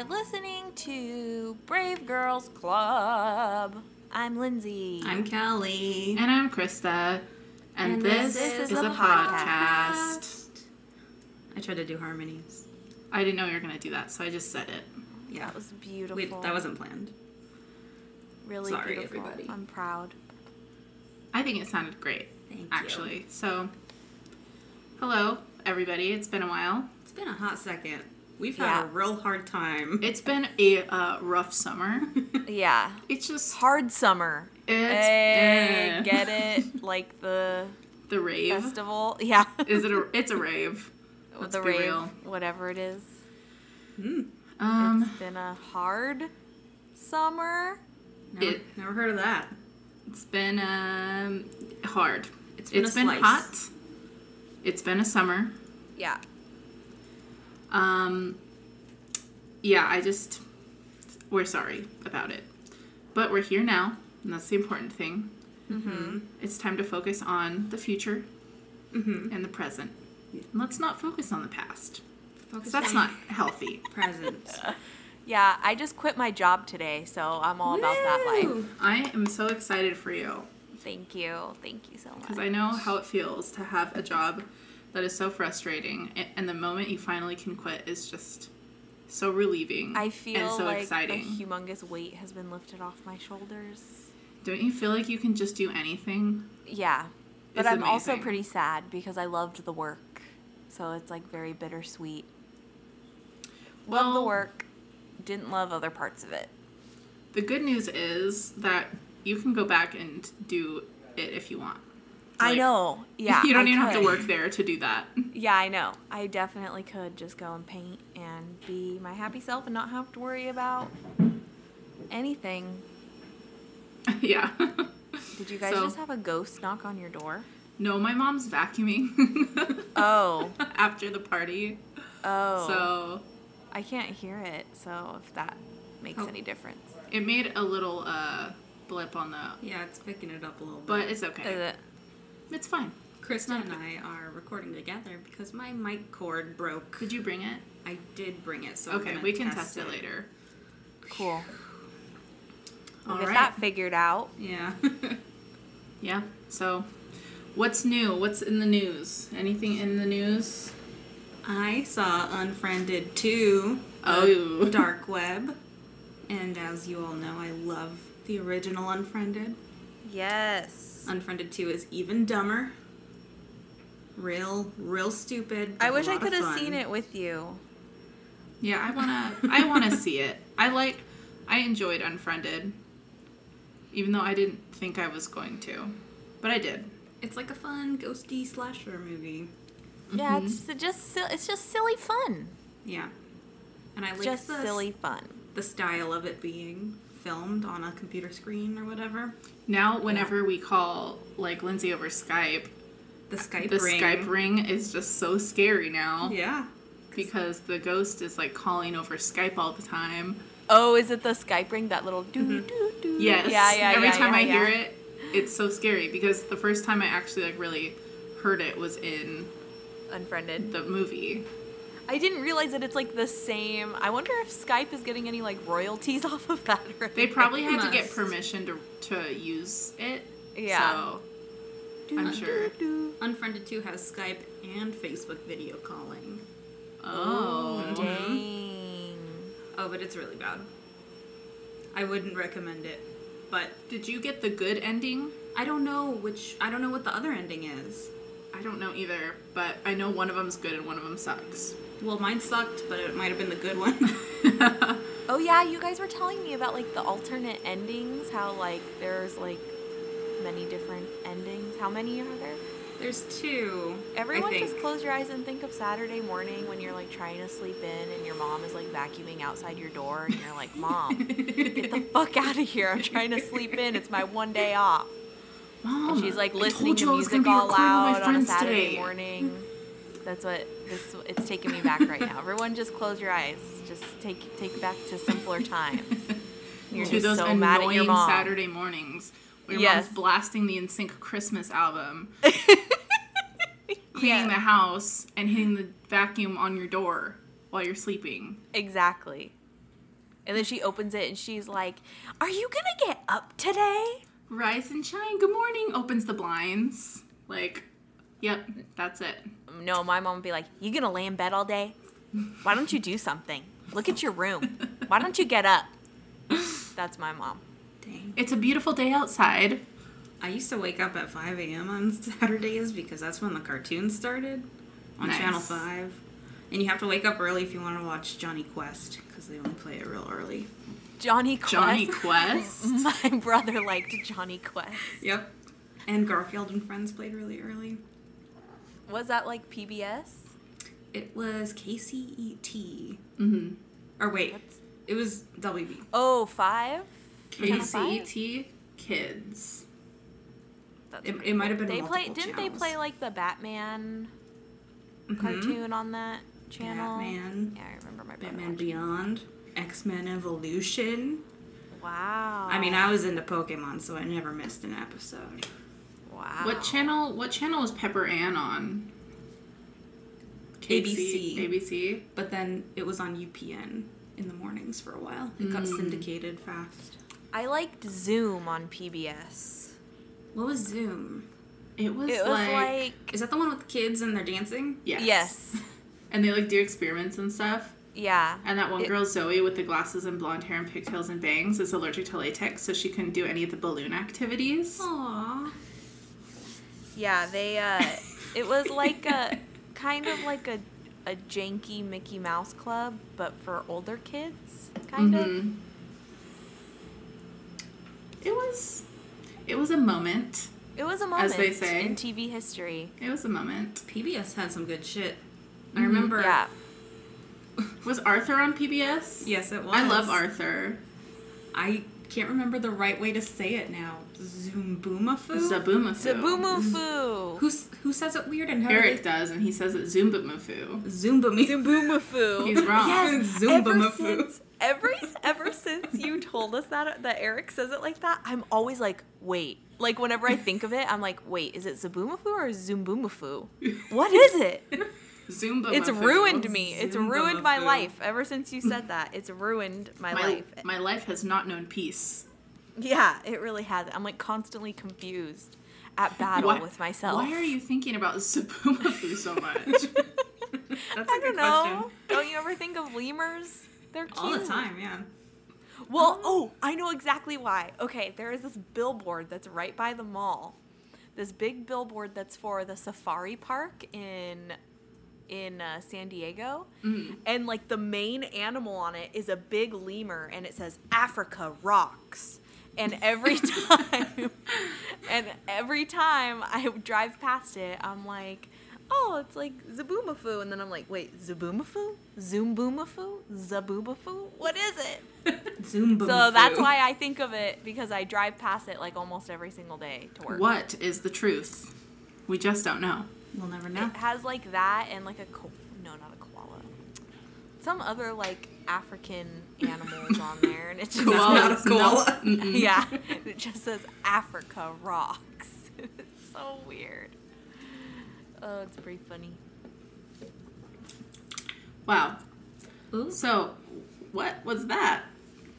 are listening to Brave Girls Club. I'm Lyndsie. I'm Kelly. And I'm Khrysta. And, And this, this is, a podcast. I tried to do harmonies. I didn't know you were going to do that, so I just said it. Yeah. That was beautiful. Wait, that wasn't planned. really sorry, beautiful. everybody. I'm proud. I think it sounded great, Thank you. actually. So, hello, everybody. It's been a while. It's been a hot second. We've Yeah. had a real hard time. It's been a uh, rough summer. Yeah. It's just Hard summer. it's Hey, eh, get it? Like the the rave. festival. Yeah. Is it a? It's a rave. Let's the rave, real. whatever it is. Hmm. Um, it's been a hard summer. Never, It- never heard of that. it's been um hard. It's been It's been hot. It's been a summer. Yeah. Um, yeah, I just, we're sorry about it. But we're here now, and that's the important thing. Mm-hmm. It's time to focus on the future Mm-hmm. and the present. And let's not focus on the past, Focus that's not healthy. present. Yeah, I just quit my job today, so I'm all about that life. I am so excited for you, Thank you. Thank you so much. because I know how it feels to have a job that is so frustrating, and the moment you finally can quit is just so relieving I feel and so like exciting. a humongous weight has been lifted off my shoulders. Don't you feel like you can just do anything? Yeah. But It's I'm also pretty sad because I loved the work. So it's like very bittersweet. Love the work, didn't love other parts of it. The good news is that you can go back and do it if you want. I know. Yeah. you don't I even have to work there to do that. Yeah, I know. I definitely could just go and paint and be my happy self and not have to worry about anything. yeah. Did you guys So- just have a ghost knock on your door? No, my mom's vacuuming Oh. after the party. Oh. So I can't hear it, so if that makes Oh. any difference. it made a little uh, blip on the. Yeah, it's picking it up a little bit. But it's okay. Is okay. it? It's fine. Khrysta and I are recording together because my mic cord broke. Did you bring it? I did bring it, so I'm Okay, we can test it later. Cool. We'll All get right. that figured out. Yeah. Yeah. So, what's new? What's in the news? Anything in the news? I saw Unfriended 2, Oh. dark web. And as you all know, I love the original Unfriended. Yes. Unfriended 2 is even dumber. Real, real stupid. I wish I could have seen it with you. Yeah, I wanna. I wanna see it. I like. I enjoyed Unfriended, even though I didn't think I was going to, but I did. It's like a fun, ghosty slasher movie. Yeah, Mhm. it's just sil- it's just silly fun. Yeah. And I like just the, silly fun. the style of it being filmed on a computer screen or whatever. Now, whenever we call like Lyndsie over Skype, The Skype the ring. Skype ring is just so scary now Yeah. because the ghost is like calling over Skype all the time. Oh, is it the Skype ring? That little doo Mhm. doo doo. Yes. Yeah, yeah. Every yeah, time yeah, I hear it, it's so scary because the first time I actually like really heard it was in unfriended. the movie. I didn't realize that it's like the same. I wonder if Skype is getting any like royalties off of that. Or They probably had to get permission to to use it. Yeah. So Doo, I'm doo, sure. doo. Unfriended 2 has Skype and Facebook video calling. oh. Dang. Oh, but it's really bad. I wouldn't recommend it. But Did you get the good ending? I don't know which I don't know what the other ending is. I don't know either, but I know one of them's good and one of them sucks. Well, mine sucked, but it might have been the good one. Oh yeah, you guys were telling me about like the alternate endings. How like there's like many different endings. How many are there? There's two. Everyone just close your eyes and think of Saturday morning when you're like trying to sleep in and your mom is like vacuuming outside your door and you're like, Mom, get the fuck out of here. I'm trying to sleep in. It's my one day off. Mom, And she's like listening to music all recording with my loud on a Saturday today. morning. That's what this it's taking me back right now. Everyone just close your eyes. Just take take back to simpler times. You're to just those so mad at your annoying mom. Saturday mornings where your Yes. mom's blasting the NSYNC Christmas album, cleaning the house, and hitting the vacuum on your door while you're sleeping. Exactly. And then she opens it and she's like, Are you gonna get up today? Rise and shine. Good morning. Opens the blinds. Like, yep, that's it. No, my mom would be like, You gonna lay in bed all day? Why don't you do something? Look at your room. Why don't you get up? That's my mom. Dang. It's a beautiful day outside. I used to wake up at 5 a.m. on Saturdays because that's when the cartoons started on Nice. Channel 5. And you have to wake up early if you want to watch Jonny Quest because they only play it real early. Jonny Quest. Jonny Quest. My brother liked Jonny Quest. Yep. And Garfield and Friends played really early. Was that like PBS? It was KCET. mm-hmm. Or wait, What's- it was WB. Oh, five? KCET E Kids. That's It- it might have been They play. Didn't they play like the Batman Mhm. cartoon on that channel? Batman, Yeah, I remember my. Batman watching. Beyond, X Men Evolution. Wow. I mean, I was into Pokemon, so I never missed an episode. Wow. What channel? What channel was Pepper Ann on? ABC. ABC. But then it was on UPN in the mornings for a while. It got Mm. syndicated fast. I liked Zoom on PBS. What was Zoom? It was, It was like, like, Is that the one with the kids and they're dancing? yes. yes, And they like do experiments and stuff. yeah. And that one It- girl, Zoe, with the glasses and blonde hair and pigtails and bangs, is allergic to latex, so she couldn't do any of the balloon activities. Aww. Yeah, they uh it was like a kind of like a a janky Mickey Mouse club, but for older kids, kind of. Mhm. It was, it was a moment. It was a moment, As they say. in TV history. It was a moment. PBS had some good shit. I Mhm. remember. Yeah. Was Arthur on PBS? Yes, it was. I love Arthur. I can't remember the right way to say it now. Zoomboomafoo? Zaboomafoo. Zaboomafoo. Who's, who says it weird and how Eric do does, and he says it Zoombamafoo. they... Zoombamafoo. Zaboomafoo. He's wrong. Yes. Zumba ever since, every, ever since you told us that that Eric says it like that, I'm always like, wait. Like whenever I think of it, I'm like, wait, is it Zaboomafoo or Zoomboomafoo? What is it? Zoomba. It's ruined me. It's ruined my Zoomboomafoo. life ever since you said that. It's ruined my, My, life. my life has not known peace. Yeah, it really has. I'm like constantly confused at battle Why- with myself. Why are you thinking about Zaboomafoo so much? That's a I good don't know. question. Don't you ever think of lemurs? They're cute. All the time, yeah. Well, oh, I know exactly why. Okay, there is this billboard that's right by the mall. This big billboard that's for the safari park in in uh, San Diego. Mhm. And like the main animal on it is a big lemur and it says Africa rocks. And every time and every time I drive past it, I'm like, "Oh, it's like Zaboomafoo." And then I'm like, "Wait, Zaboomafoo? Zoomboomafoo? Zaboomafoo? What is it?" Zoomboomafoo. So that's why I think of it because I drive past it like almost every single day to work. What is the truth? We just don't know. We'll never know. It has like that and like a ko- no, not a koala. Some other like African animals on there, and it's just not a Koalas, koala. no. Yeah, it just says Africa rocks. it's so weird. Oh, it's pretty funny. Wow. Ooh, So, what was that?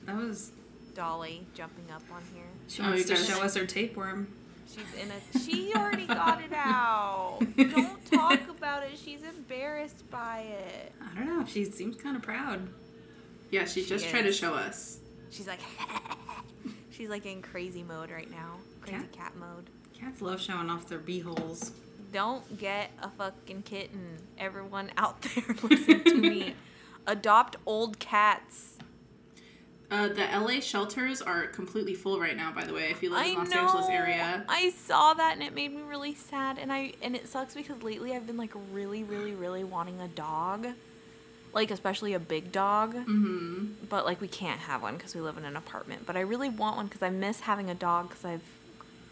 that was. Dolly jumping up on here. She Oh, wants you to show us her tapeworm. She's in a. She already got it out. Don't talk about it. She's embarrassed by it. I don't know. She seems kind of proud. Yeah, she, She just tried to show us. She's like, she's like in crazy mode right now. Crazy cat mode. Cats love showing off their beeholes. Don't get a fucking kitten. Everyone out there, listen to me. Adopt old cats. Uh, the LA shelters are completely full right now, by the way, if you live I in Los know. Angeles area. I saw that and it made me really sad. And I and it sucks because lately I've been like really, really, really wanting a dog, like especially a big dog. Mm-hmm. But like we can't have one because we live in an apartment. But I really want one because I miss having a dog because I've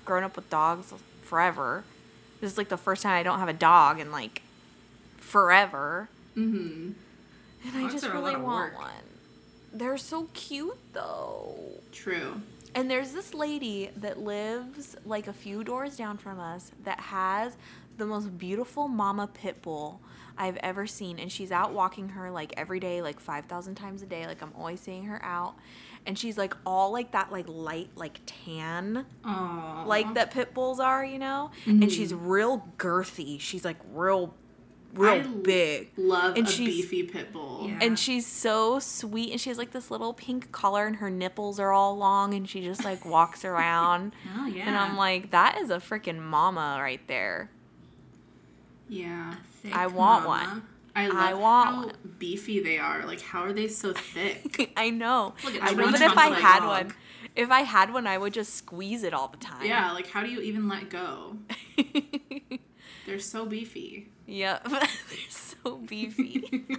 grown up with dogs forever. This is like the first time I don't have a dog in like forever. Mm-hmm. And I just really want work. one. They're so cute though. True. And there's this lady that lives like a few doors down from us that has the most beautiful mama pit bull I've ever seen. And she's out walking her like every day, like 5,000 times a day. Like I'm always seeing her out. And she's like all like that, like light, like tan, Aww. like that pit bulls are, you know? Mm-hmm. And she's real girthy. She's like real, real I l- big. Love And a she's- beefy pit bull. Yeah. And she's so sweet, and she has like this little pink collar, and her nipples are all long, and she just like walks around. Oh yeah. And I'm like, that is a freaking mama right there. Yeah. I want mama. one. I love I want how one. beefy they are. Like, how are they so thick? I know. Look I that know, one but if I had dog. one, if I had one, I would just squeeze it all the time. yeah, like, how do you even let go? They're so beefy. Yep. They're so beefy.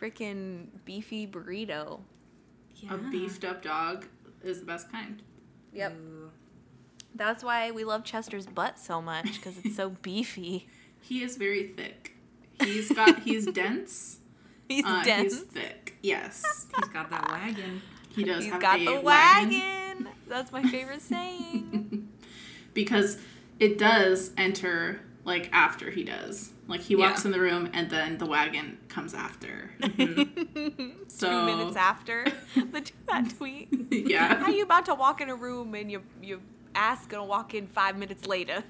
Freaking beefy burrito. Yeah. A beefed up dog is the best kind. Yep. Ooh. That's why we love Chester's butt so much because it's so beefy. He is very thick. He's got, he's dense. He's uh, dense. He's thick. Yes. He's got that wagon. He does He's have got a the wagon. That's my favorite saying. because it does enter like after he does. Like he walks Yeah. in the room and then the wagon comes after. So Two minutes after the that tweet. yeah. How you about to walk in a room and your your ass gonna walk in five minutes later?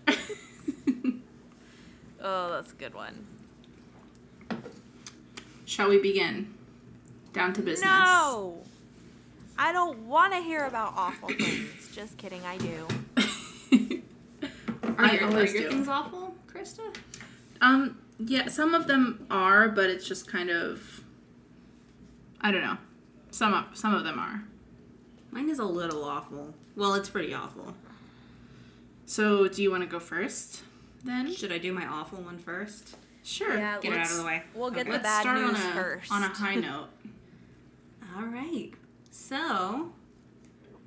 Oh, that's a good one. Shall we begin? Down to business. No, I don't want to hear about awful things. Just kidding, I do. Are I your, are always your do. things awful, Khrysta? Um, yeah, some of them are, but it's just kind of I don't know. Some of, some of them are. Mine is a little awful. Well, it's pretty awful. So, do you want to go first then? Should I do my awful one first? Sure. Yeah, Get it out let's- of the way. We'll get Okay. the Let's bad start news on a first. on a high note. All right. So,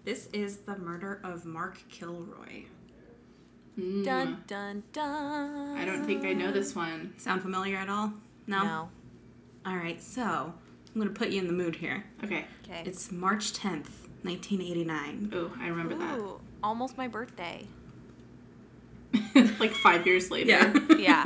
this is the murder of Mark Kilroy. Mm. Dun dun dun. I don't think I know this one. Sound familiar at all? No. No. All right. So, I'm gonna put you in the mood here. Okay. Okay. It's March 10th, 1989. Oh, I remember that. Ooh, almost my birthday. that. like five years later. Yeah. Yeah.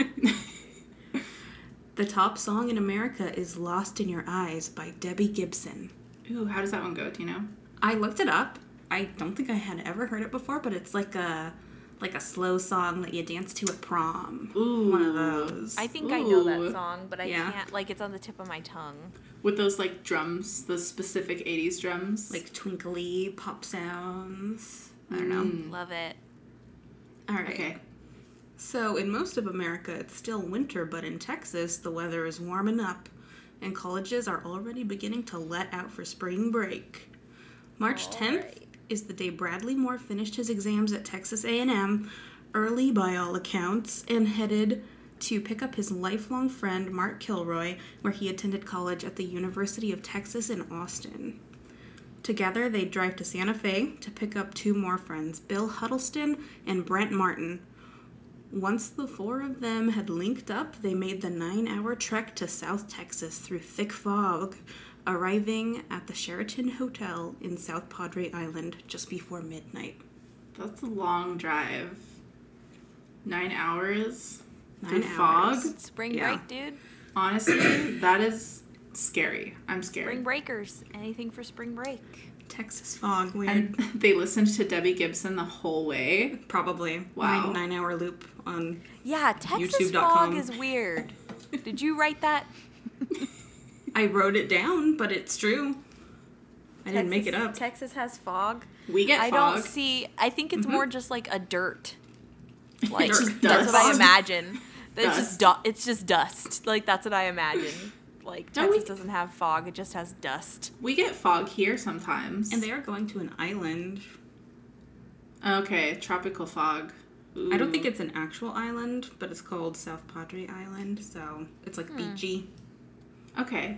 The top song in America is "Lost in Your Eyes" by Debbie Gibson. Ooh, how does that one go? Do you know? I looked it up. I don't think I had ever heard it before, but it's like a like a slow song that you dance to at prom. Ooh. One of those. I think I know that song, but I Yeah. can't. Like, it's on the tip of my tongue. With those like drums, those specific 80s drums. like twinkly pop sounds. I don't know. Mm. Love it. All right. Okay. So, in most of America, it's still winter, but in Texas, the weather is warming up, and colleges are already beginning to let out for spring break. March 10th Alright. Is the day Bradley Moore finished his exams at Texas A&M, early by all accounts, and headed to pick up his lifelong friend Mark Kilroy, where he attended college at the University of Texas in Austin. Together, they drive to Santa Fe to pick up two more friends, Bill Huddleston and Brent Martin. Once the four of them had linked up, they made the nine hour trek to South Texas through thick fog, arriving at the Sheraton Hotel in South Padre Island just before midnight. That's a long drive. Nine hours Nine through fog. Spring Yeah. break, dude. Honestly, that is scary. I'm scared. Spring breakers. Anything for spring break. Texas fog, weird. And they listened to Debbie Gibson the whole way. Probably. Wow. Nine, nine hour loop on. Yeah, Texas YouTube.com. fog is weird. Did you write that? I wrote it down, but it's true. I didn't make it up. Texas has fog. We get fog. I fog. don't see. I think it's more mm-hmm. just like a dirt. Like It's just that's what I imagine. It's Dust. just du- It's just dust. Like that's what I imagine. Like No, Texas we- doesn't have fog. It just has dust. We get fog here sometimes. And they are going to an island. Okay, tropical fog. I don't think it's an actual island, but it's called South Padre Island, so it's like hmm. beachy. Okay.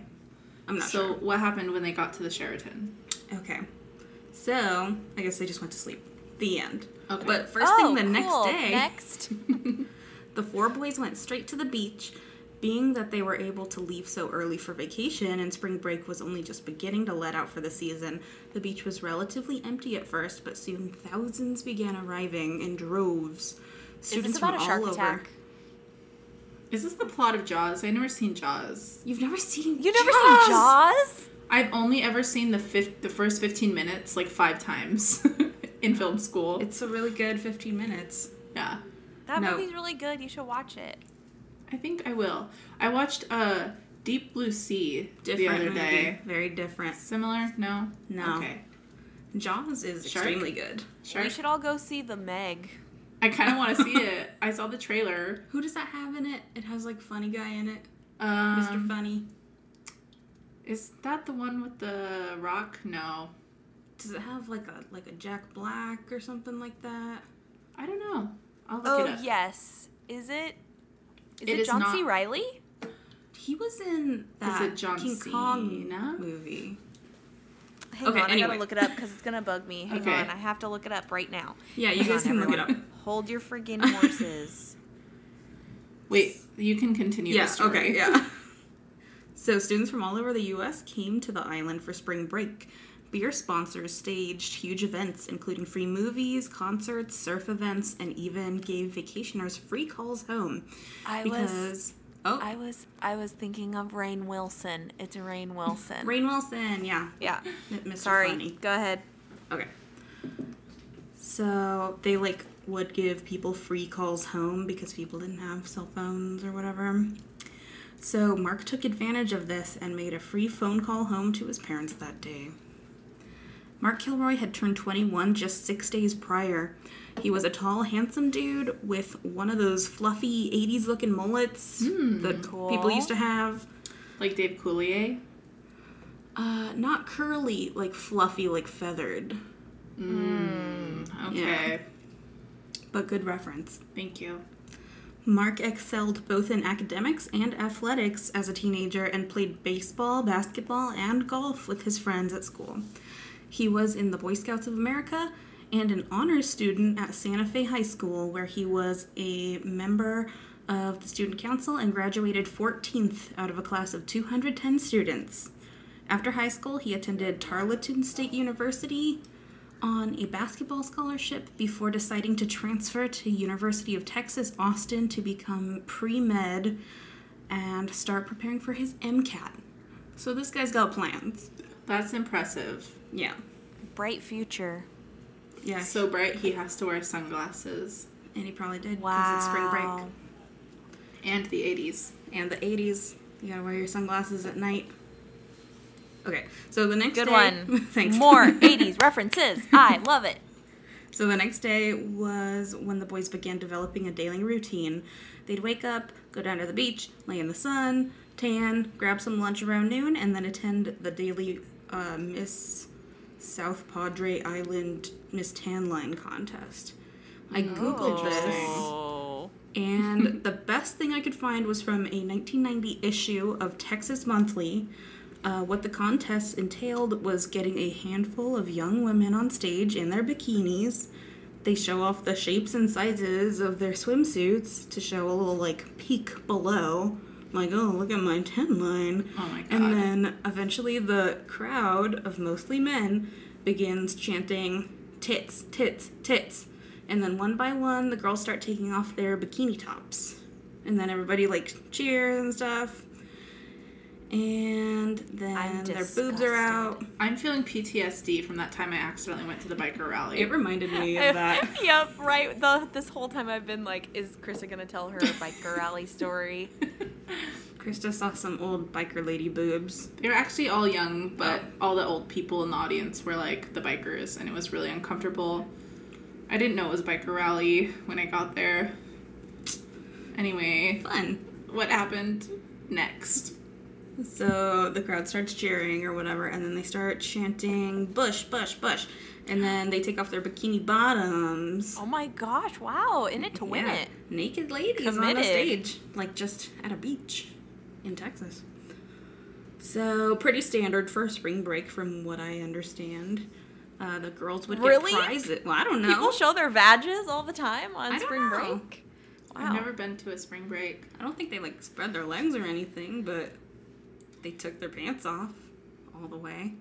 I'm not so sure. what happened when they got to the Sheraton? Okay. So, I guess they just went to sleep. The end. Okay. But first oh, thing the oh, next day, Next. the four boys went straight to the beach. Being that they were able to leave so early for vacation and spring break was only just beginning to let out for the season, the beach was relatively empty at first, but soon thousands began arriving in droves students about from a shark all attack? over. Is this the plot of Jaws? I've never seen Jaws. You've never seen You never seen Jaws? I've only ever seen the fif- the first 15 minutes like five times in film school. It's a really good 15 minutes. yeah. That No. movie's really good. You should watch it. I think I will. I watched uh Deep Blue Sea Different the other movie. day. Very different. Similar? No. No. Okay. Jaws is Shark? extremely good. Shark. We should all go see the Meg. I kind of want to see it. I saw the trailer. Who does that have in it? It has like funny guy in it. Um, Mr. Funny. Is that the one with the rock? No. Does it have like a like a Jack Black or something like that? I don't know. I'll look Oh it up. yes. Is it? Is It it, is John not- C. Reilly? He was in that it John King Cena? Kong movie. Hang Okay, on, I gotta look it up because it's gonna bug me. Hang Okay. on, I have to look it up right now. Yeah, you Hang guys on, can look it up. Hold your friggin' horses. Wait, you can continue Yeah, the story. okay, yeah. so students from all over the US came to the island for spring break. Beer sponsors staged huge events, including free movies, concerts, surf events, and even gave vacationers free calls home. I because was, oh, I was, I was thinking of Rainn Wilson. It's Rainn Wilson. Rainn Wilson, yeah, Yeah. Mr. Sorry. Funny. Go ahead. Okay. So they like would give people free calls home because people didn't have cell phones or whatever. So Mark took advantage of this and made a free phone call home to his parents that day. Mark Kilroy had turned 21 just six days prior. He was a tall, handsome dude with one of those fluffy 80s looking mullets that Cool. people used to have. Like Dave Coulier. Uh, not curly, like fluffy, like feathered, Okay. but good reference. Thank you. Mark excelled both in academics and athletics as a teenager and played baseball, basketball, and golf with his friends at school. He was in the Boy Scouts of America and an honors student at Santa Fe High School, where he was a member of the student council and graduated 14th out of a class of 210 students. After high school, he attended Tarleton State University on a basketball scholarship before deciding to transfer to University of Texas Austin to become pre-med and start preparing for his MCAT. So this guy's got plans. That's impressive. Yeah. Bright future. Yeah. So bright he has to wear sunglasses. and he probably did because Wow. it's spring break. And the 80s. And the 80s, you gotta wear your sunglasses at night. Okay, so the next Good day, one. thanks. More 80s references. I love it. So the next day was when the boys began developing a daily routine. They'd wake up, go down to the beach, lay in the sun, tan, grab some lunch around noon, and then attend the daily uh, Miss South Padre Island Miss Tan Line contest. I googled this, Oh. and the best thing I could find was from a 1990 issue of Texas Monthly. Uh, what the contest entailed was getting a handful of young women on stage in their bikinis. They show off the shapes and sizes of their swimsuits to show a little like peek below. Like, oh, look at my tan line. Oh my god. And then eventually the crowd of mostly men begins chanting tits, tits, tits. And then one by one the girls start taking off their bikini tops. And then everybody like cheers and stuff. And then their boobs are out. I'm feeling PTSD from that time I accidentally went to the biker rally. It reminded me of that. yep, right. The, this whole time I've been like, is Khrysta gonna tell her biker rally story? Khrysta saw some old biker lady boobs. They were actually all young, but all the old people in the audience were like the bikers, and it was really uncomfortable. I didn't know it was biker rally when I got there. Anyway, Fun. what happened next? So the crowd starts cheering or whatever, and then they start chanting Bush, Bush, Bush. And then they take off their bikini bottoms. Oh my gosh! Wow, in it to win Yeah, it. Naked ladies on the stage, like just at a beach in Texas. So pretty standard for spring break, from what I understand. Uh, the girls would Really? get prizes. Well, I don't know. People show their badges all the time on I don't spring know. break. Wow. I've never been to a spring break. I don't think they like spread their legs or anything, but they took their pants off all the way.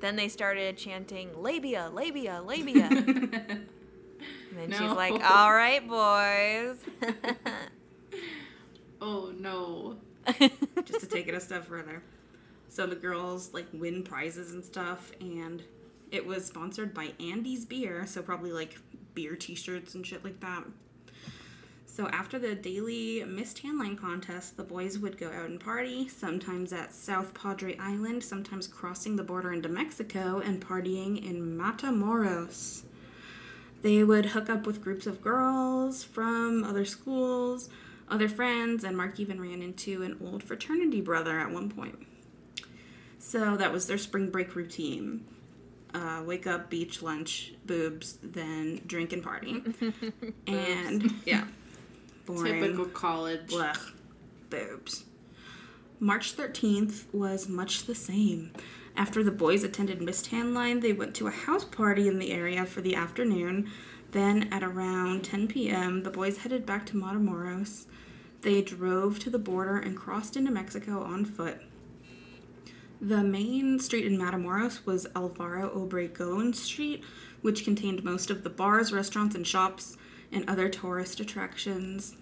Then they started chanting labia, labia, labia. And then No. she's like, "All right, boys." Oh no. just to take it a step further. So the girls like win prizes and stuff, and it was sponsored by Andy's Beer, so probably like beer T-shirts and shit like that. So after the daily Miss Tan Line contest, the boys would go out and party, sometimes at South Padre Island, sometimes crossing the border into Mexico and partying in Matamoros. They would hook up with groups of girls from other schools, other friends, and Mark even ran into an old fraternity brother at one point. So that was their spring break routine. Uh, wake up, beach, lunch, boobs, then drink and party. and yeah, boring. Typical college. Blech. Boobs. March 13th was much the same. After the boys attended Miss Tan Line, they went to a house party in the area for the afternoon. Then, at around 10 p.m., the boys headed back to Matamoros. They drove to the border and crossed into Mexico on foot. The main street in Matamoros was Alvaro Obregon Street, which contained most of the bars, restaurants, and shops and other tourist attractions.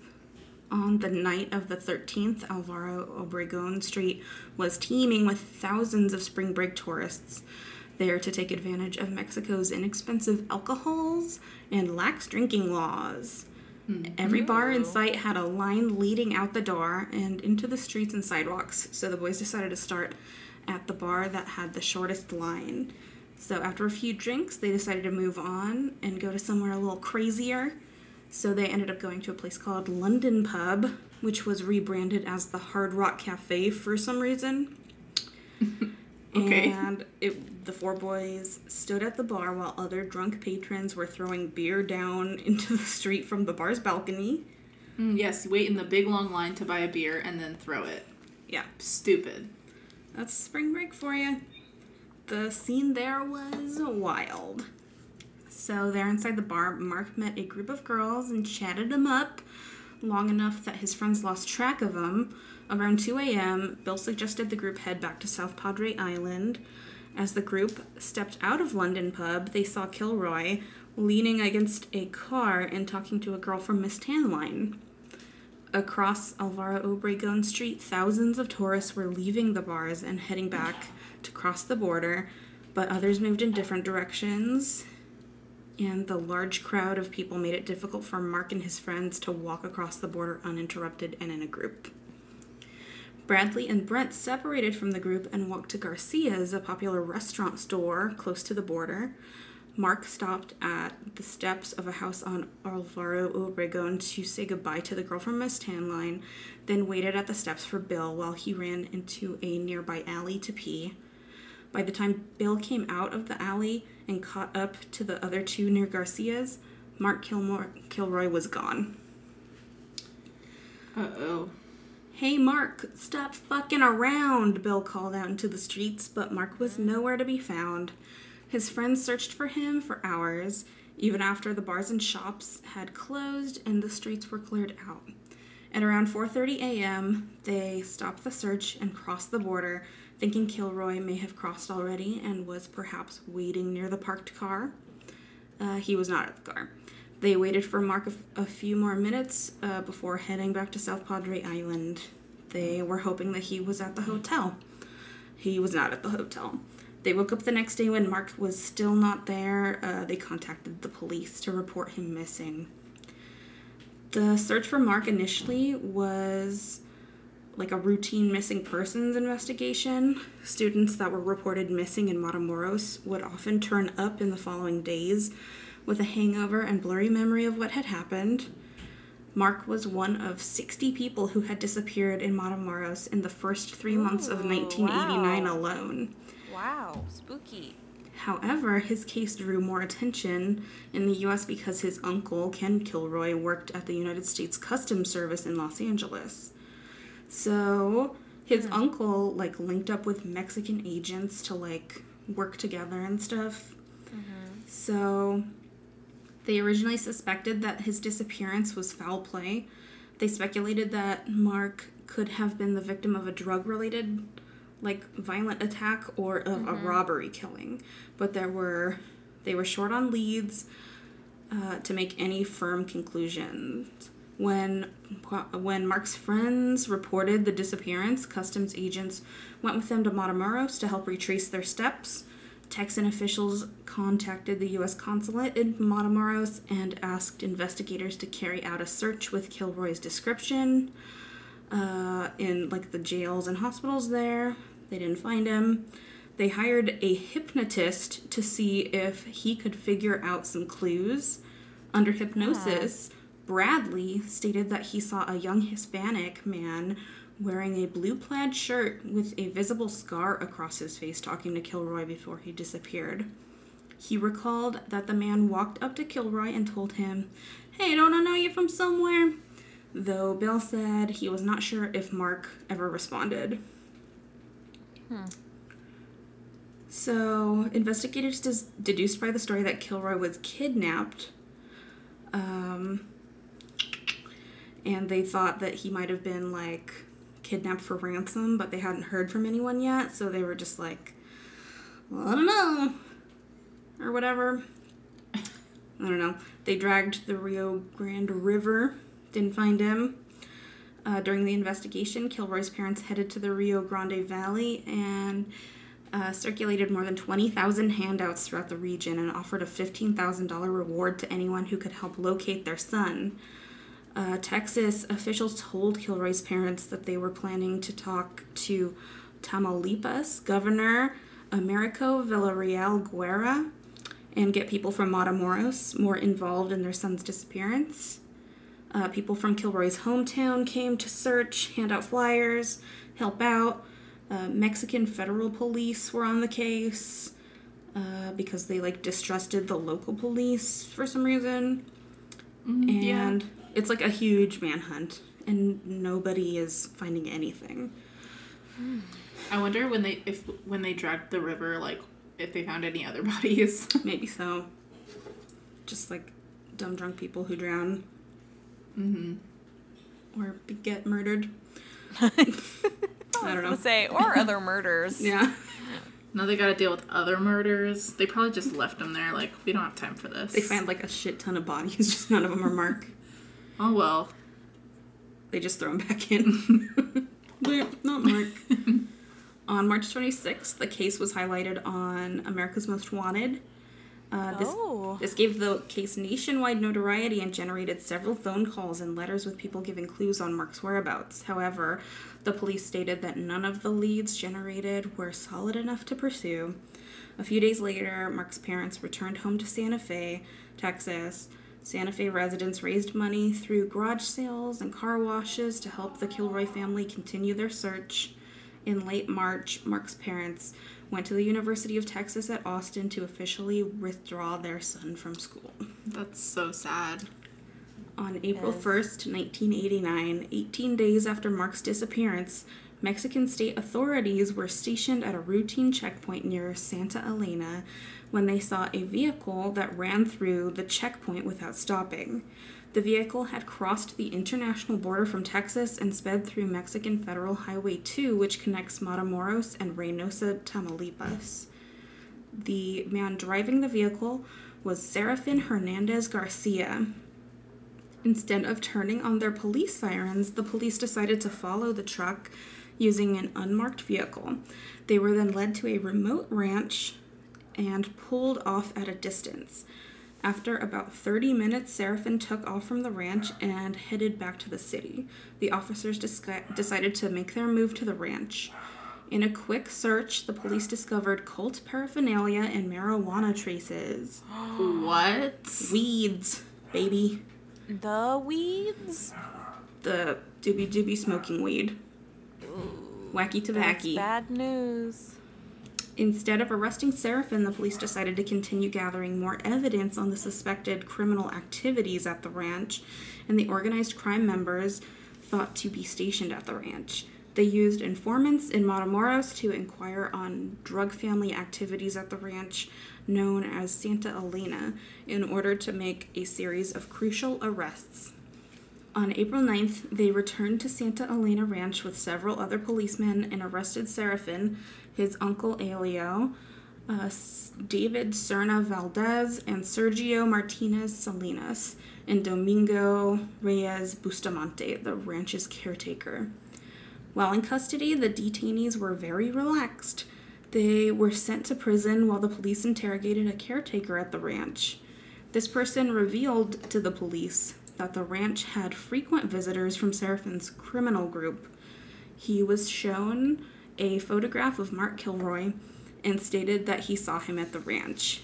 On the night of the 13th, Alvaro Obregon Street was teeming with thousands of spring break tourists there to take advantage of Mexico's inexpensive alcohols and lax drinking laws. Every mm-hmm. bar in sight had a line leading out the door and into the streets and sidewalks, so the boys decided to start at the bar that had the shortest line. So after a few drinks, they decided to move on and go to somewhere a little crazier. So they ended up going to a place called London Pub, which was rebranded as the Hard Rock Cafe for some reason. Okay. And it, the four boys stood at the bar while other drunk patrons were throwing beer down into the street from the bar's balcony. Mm, yes, wait in the big long line to buy a beer and then throw it. Yeah, Stupid. that's spring break for you. The scene there was wild. So, there inside the bar, Mark met a group of girls and chatted them up long enough that his friends lost track of him. Around 2 a.m., Bill suggested the group head back to South Padre Island. As the group stepped out of London Pub, they saw Kilroy leaning against a car and talking to a girl from Miss Tan Line. Across Alvaro Obregon Street, thousands of tourists were leaving the bars and heading back to cross the border, but others moved in different directions. And the large crowd of people made it difficult for Mark and his friends to walk across the border uninterrupted and in a group. Bradley and Brent separated from the group and walked to Garcia's, a popular restaurant store close to the border. Mark stopped at the steps of a house on Alvaro Obregon to say goodbye to the girl from Miss Tan Line, then waited at the steps for Bill while he ran into a nearby alley to pee. By the time Bill came out of the alley and caught up to the other two near Garcia's, Mark Kilmore, Kilroy was gone. Uh oh. Hey, Mark, stop fucking around, Bill called out into the streets, but Mark was nowhere to be found. His friends searched for him for hours, even after the bars and shops had closed and the streets were cleared out. At around 4:30 a.m., they stopped the search and crossed the border, thinking Kilroy may have crossed already and was perhaps waiting near the parked car. Uh, he was not at the car. They waited for Mark a, few more minutes uh, before heading back to South Padre Island. They were hoping that he was at the hotel. He was not at the hotel. They woke up the next day when Mark was still not there. Uh, they contacted the police to report him missing. The search for Mark initially was like a routine missing persons investigation. Students that were reported missing in Matamoros would often turn up in the following days with a hangover and blurry memory of what had happened. Mark was one of 60 people who had disappeared in Matamoros in the first three months of 1989 wow. alone. Wow, spooky. However, his case drew more attention in the US because his uncle, Ken Kilroy, worked at the United States Customs Service in Los Angeles. So, his hmm. uncle like linked up with Mexican agents to like work together and stuff. Mm-hmm. So, they originally suspected that his disappearance was foul play. They speculated that Mark could have been the victim of a drug related like violent attack or of a mm-hmm. robbery killing. But there were they were short on leads. uh, to make any firm conclusions. When when Mark's friends reported the disappearance, customs agents went with them to Matamoros to help retrace their steps. Texan officials contacted the U.S. consulate in Matamoros and asked investigators to carry out a search with Kilroy's description uh, in like the jails and hospitals there. They didn't find him. They hired a hypnotist to see if he could figure out some clues. Under hypnosis, Bradley stated that he saw a young Hispanic man wearing a blue plaid shirt with a visible scar across his face talking to Kilroy before he disappeared. He recalled that the man walked up to Kilroy and told him, Hey, don't I know you from somewhere? Though Bill said he was not sure if Mark ever responded. So, investigators des- deduced by the story that Kilroy was kidnapped. Um, and they thought that he might have been like kidnapped for ransom, but they hadn't heard from anyone yet, so they were just like, well, I don't know, or whatever. I don't know. They dragged the Rio Grande River, didn't find him. Uh, during the investigation, Kilroy's parents headed to the Rio Grande Valley and uh, circulated more than 20,000 handouts throughout the region and offered a $15,000 reward to anyone who could help locate their son. Uh, Texas officials told Kilroy's parents that they were planning to talk to Tamaulipas Governor Americo Villarreal Guerra and get people from Matamoros more involved in their son's disappearance. Uh, people from Kilroy's hometown came to search, hand out flyers, help out. Uh, Mexican federal police were on the case uh, because they like distrusted the local police for some reason. yeah. And it's like a huge manhunt, and nobody is finding anything. I wonder when they if when they dragged the river, like if they found any other bodies. Maybe so. Just like dumb drunk people who drown mm-hmm. or be- get murdered. I I don't know. was say, or other murders. Yeah. Now they got to deal with other murders. They probably just left them there. Like we don't have time for this. They find like a shit ton of bodies, just none of them are Mark. Oh well. They just throw him back in. Bleep, not Mark. on March 26th, the case was highlighted on America's Most Wanted. Uh, this, Oh. this gave the case nationwide notoriety and generated several phone calls and letters with people giving clues on Mark's whereabouts. However, the police stated that none of the leads generated were solid enough to pursue. A few days later, Mark's parents returned home to Santa Fe, Texas. Santa Fe residents raised money through garage sales and car washes to help the Kilroy family continue their search. In late March, Mark's parents went to the University of Texas at Austin to officially withdraw their son from school. That's so sad. On April 1st, 1989, 18 days after Mark's disappearance, Mexican state authorities were stationed at a routine checkpoint near Santa Elena when they saw a vehicle that ran through the checkpoint without stopping. The vehicle had crossed the international border from Texas and sped through Mexican Federal Highway 2, which connects Matamoros and Reynosa, Tamaulipas. The man driving the vehicle was Serafin Hernandez Garcia. Instead of turning on their police sirens, the police decided to follow the truck using an unmarked vehicle. They were then led to a remote ranch and pulled off at a distance. After about 30 minutes, Serafin took off from the ranch and headed back to the city. The officers discu- decided to make their move to the ranch. In a quick search, the police discovered cult paraphernalia and marijuana traces. What? Weeds, baby. The weeds. The doobie doobie smoking weed. Wacky That's tobacco. bad news. Instead of arresting Serafin, the police decided to continue gathering more evidence on the suspected criminal activities at the ranch, and the organized crime members thought to be stationed at the ranch. They used informants in Matamoros to inquire on drug family activities at the ranch, known as Santa Elena, in order to make a series of crucial arrests. On April 9th, they returned to Santa Elena Ranch with several other policemen and arrested Serafin, his uncle Elio, uh, David Serna Valdez and Sergio Martinez Salinas, and Domingo Reyes Bustamante, the ranch's caretaker. While in custody, the detainees were very relaxed. They were sent to prison while the police interrogated a caretaker at the ranch. This person revealed to the police that the ranch had frequent visitors from Serafin's criminal group. He was shown a photograph of Mark Kilroy and stated that he saw him at the ranch.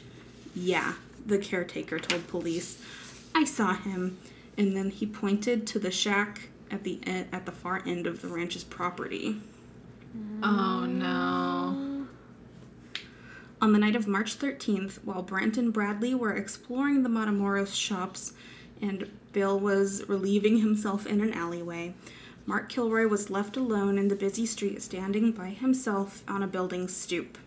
Yeah, the caretaker told police. I saw him. And then he pointed to the shack at the e- at the far end of the ranch's property. Oh no. On the night of March 13th, while Brent and Bradley were exploring the Matamoros shops and Bill was relieving himself in an alleyway, Mark Kilroy was left alone in the busy street standing by himself on a building stoop.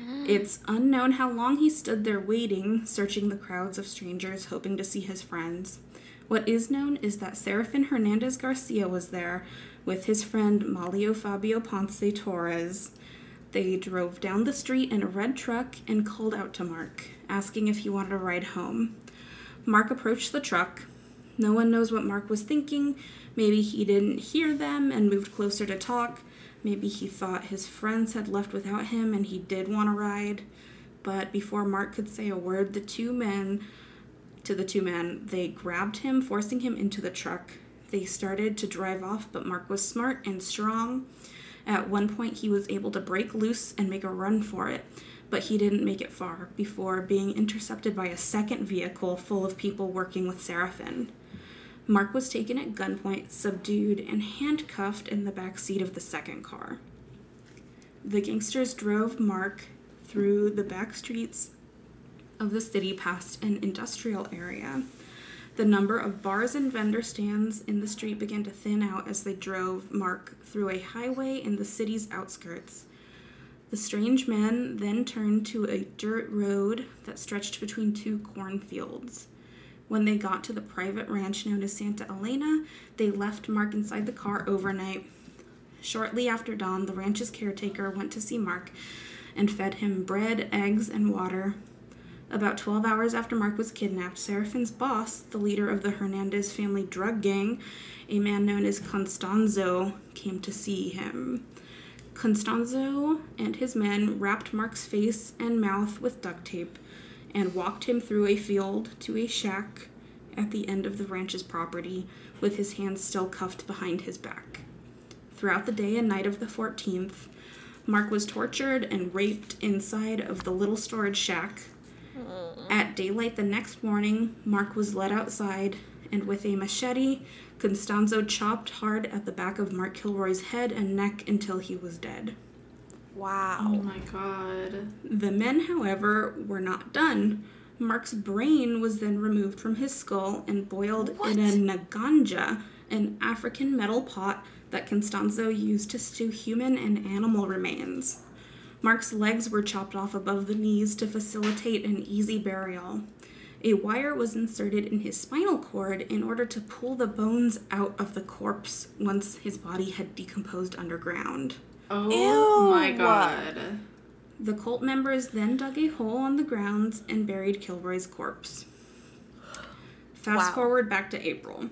Mm. It's unknown how long he stood there waiting, searching the crowds of strangers hoping to see his friends. What is known is that Serafin Hernandez Garcia was there with his friend Malio Fabio Ponce Torres. They drove down the street in a red truck and called out to Mark, asking if he wanted a ride home. Mark approached the truck. No one knows what Mark was thinking. Maybe he didn't hear them and moved closer to talk. Maybe he thought his friends had left without him and he did want a ride. But before Mark could say a word, the two men, to the two men, they grabbed him, forcing him into the truck. They started to drive off, but Mark was smart and strong. At one point, he was able to break loose and make a run for it, but he didn't make it far before being intercepted by a second vehicle full of people working with Serafin. Mark was taken at gunpoint, subdued, and handcuffed in the back seat of the second car. The gangsters drove Mark through the back streets of the city past an industrial area. The number of bars and vendor stands in the street began to thin out as they drove Mark through a highway in the city's outskirts. The strange men then turned to a dirt road that stretched between two cornfields. When they got to the private ranch known as Santa Elena, they left Mark inside the car overnight. Shortly after dawn, the ranch's caretaker went to see Mark and fed him bread, eggs, and water. About 12 hours after Mark was kidnapped, Serafin's boss, the leader of the Hernandez family drug gang, a man known as Constanzo, came to see him. Constanzo and his men wrapped Mark's face and mouth with duct tape and walked him through a field to a shack at the end of the ranch's property with his hands still cuffed behind his back. Throughout the day and night of the 14th, Mark was tortured and raped inside of the little storage shack. At daylight the next morning, Mark was led outside, and with a machete, Constanzo chopped hard at the back of Mark Kilroy's head and neck until he was dead. Wow. Oh my god. The men, however, were not done. Mark's brain was then removed from his skull and boiled in a nganga, an African metal pot that Constanzo used to stew human and animal remains. Mark's legs were chopped off above the knees to facilitate an easy burial. A wire was inserted in his spinal cord in order to pull the bones out of the corpse once his body had decomposed underground. Oh Ew. my god. The cult members then dug a hole on the grounds and buried Kilroy's corpse. Fast Wow. forward back to April.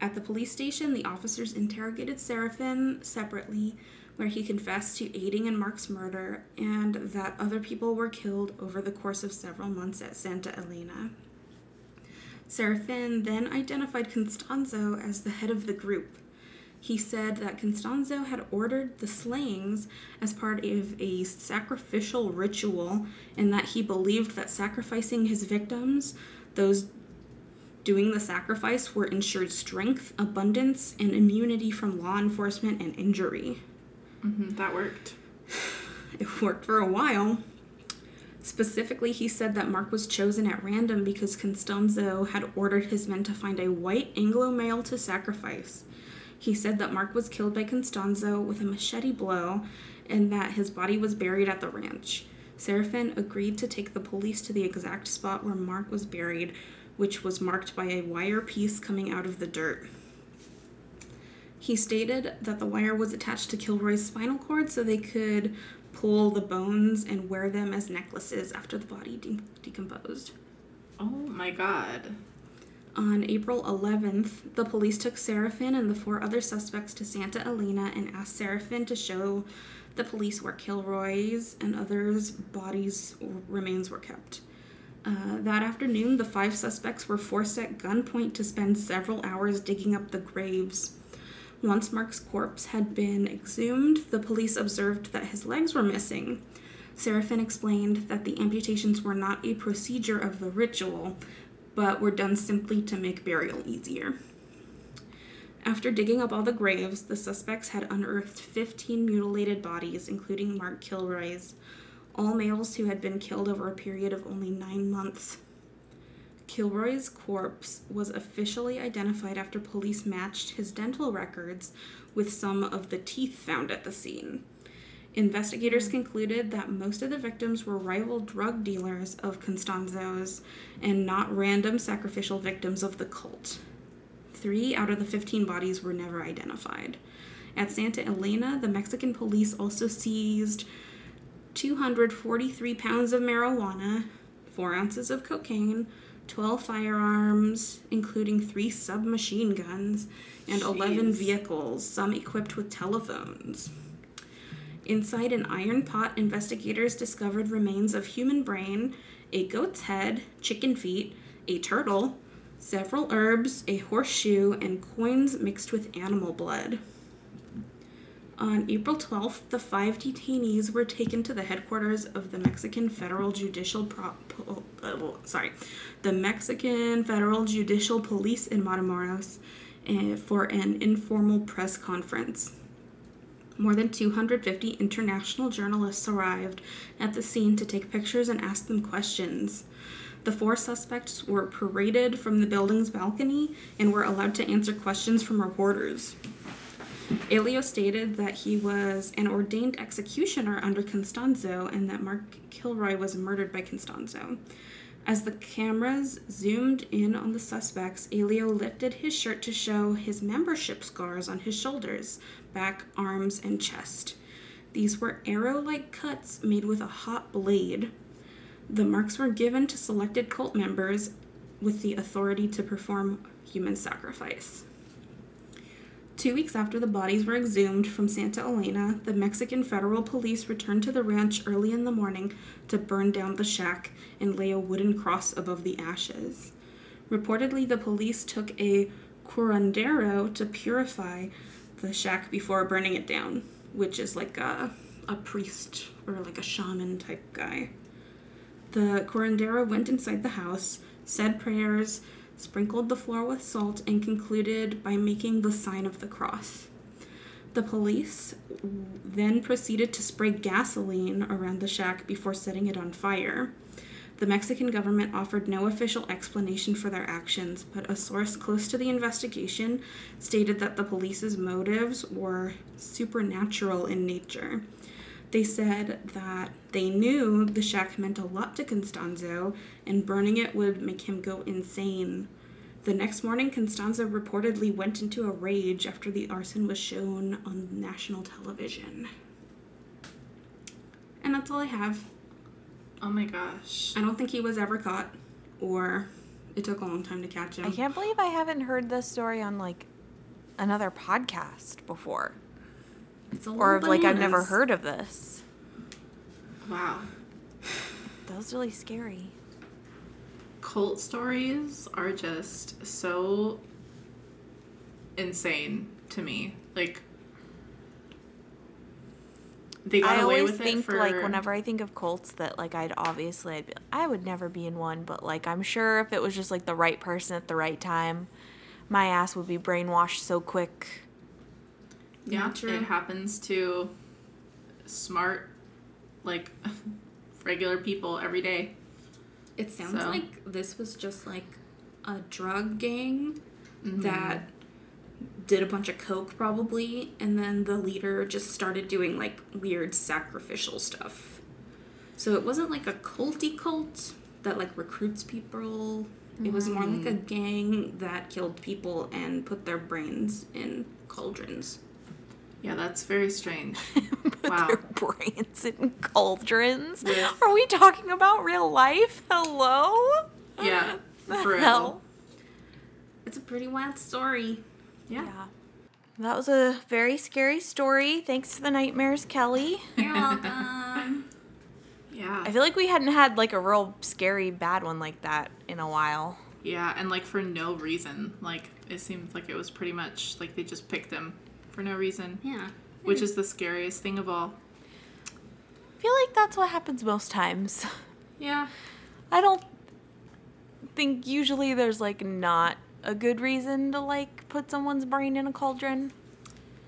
At the police station, the officers interrogated Serafin separately, where he confessed to aiding in Mark's murder and that other people were killed over the course of several months at Santa Elena. Serafin then identified Constanzo as the head of the group. He said that Constanzo had ordered the slayings as part of a sacrificial ritual and that he believed that sacrificing his victims, those doing the sacrifice, were ensured strength, abundance, and immunity from law enforcement and injury. Hmm that worked. It worked for a while. Specifically, he said that Mark was chosen at random because Constanzo had ordered his men to find a white Anglo male to sacrifice. He said that Mark was killed by Constanzo with a machete blow and that his body was buried at the ranch. Serafin agreed to take the police to the exact spot where Mark was buried, which was marked by a wire piece coming out of the dirt. He stated that the wire was attached to Kilroy's spinal cord so they could pull the bones and wear them as necklaces after the body de- decomposed. Oh my god. On April 11th, the police took Serafin and the four other suspects to Santa Elena and asked Serafin to show the police where Kilroy's and others' bodies remains were kept. Uh, that afternoon, the five suspects were forced at gunpoint to spend several hours digging up the graves. Once Mark's corpse had been exhumed, the police observed that his legs were missing. Serafin explained that the amputations were not a procedure of the ritual, but were done simply to make burial easier. After digging up all the graves, the suspects had unearthed 15 mutilated bodies, including Mark Kilroy's, all males who had been killed over a period of only nine months. Kilroy's corpse was officially identified after police matched his dental records with some of the teeth found at the scene. Investigators concluded that most of the victims were rival drug dealers of Constanzo's and not random sacrificial victims of the cult. Three out of the 15 bodies were never identified. At Santa Elena, the Mexican police also seized 243 pounds of marijuana, 4 ounces of cocaine, 12 firearms, including three submachine guns, and 11 vehicles, some equipped with telephones. Inside an iron pot, investigators discovered remains of human brain, a goat's head, chicken feet, a turtle, several herbs, a horseshoe, and coins mixed with animal blood. On April 12th, the five detainees were taken to the headquarters of the Mexican Federal Judicial Pro- po- uh, sorry, the Mexican Federal Judicial Police in Matamoros uh, for an informal press conference. More than 250 international journalists arrived at the scene to take pictures and ask them questions. The four suspects were paraded from the building's balcony and were allowed to answer questions from reporters. Elio stated that he was an ordained executioner under Constanzo and that Mark Kilroy was murdered by Constanzo. As the cameras zoomed in on the suspects, Elio lifted his shirt to show his membership scars on his shoulders, back, arms, and chest. These were arrow like cuts made with a hot blade. The marks were given to selected cult members with the authority to perform human sacrifice. Two weeks after the bodies were exhumed from Santa Elena, the Mexican federal police returned to the ranch early in the morning to burn down the shack and lay a wooden cross above the ashes. Reportedly, the police took a curandero to purify the shack before burning it down, which is like a, a priest or like a shaman type guy. The curandero went inside the house, said prayers, sprinkled the floor with salt, and concluded by making the sign of the cross. The police then proceeded to spray gasoline around the shack before setting it on fire. The Mexican government offered no official explanation for their actions, but a source close to the investigation stated that the police's motives were supernatural in nature. They said that they knew the shack meant a lot to Constanzo, and burning it would make him go insane. The next morning, Constanzo reportedly went into a rage after the arson was shown on national television. And that's all I have. Oh my gosh. I don't think he was ever caught, or it took a long time to catch him. I can't believe I haven't heard this story on like another podcast before. It's a Or little like I've never heard of this. Wow. That was really scary. Cult stories are just so insane to me. Like they got I away always with it think for like whenever I think of cults that like I'd obviously I'd be, I would never be in one, but like I'm sure if it was just like the right person at the right time, my ass would be brainwashed so quick. Yeah, true. it happens to smart like regular people every day. It sounds So- like this was just like a drug gang Mm-hmm. that did a bunch of coke probably, and then the leader just started doing like weird sacrificial stuff. So it wasn't like a culty cult that like recruits people. It was more like a gang that killed people and put their brains in cauldrons. Yeah, that's very strange. Wow. their brains in cauldrons. With- Are we talking about real life? Hello? Yeah, The for real. hell? It's a pretty wild story. Yeah. Yeah. That was a very scary story. Thanks for the nightmares, Kelly. You're welcome. Yeah. I feel like we hadn't had like a real scary bad one like that in a while. Yeah, and like for no reason. Like it seemed like it was pretty much like they just picked him for no reason, yeah. which is the scariest thing of all. I feel like that's what happens most times. Yeah. I don't think usually there's like not a good reason to like put someone's brain in a cauldron.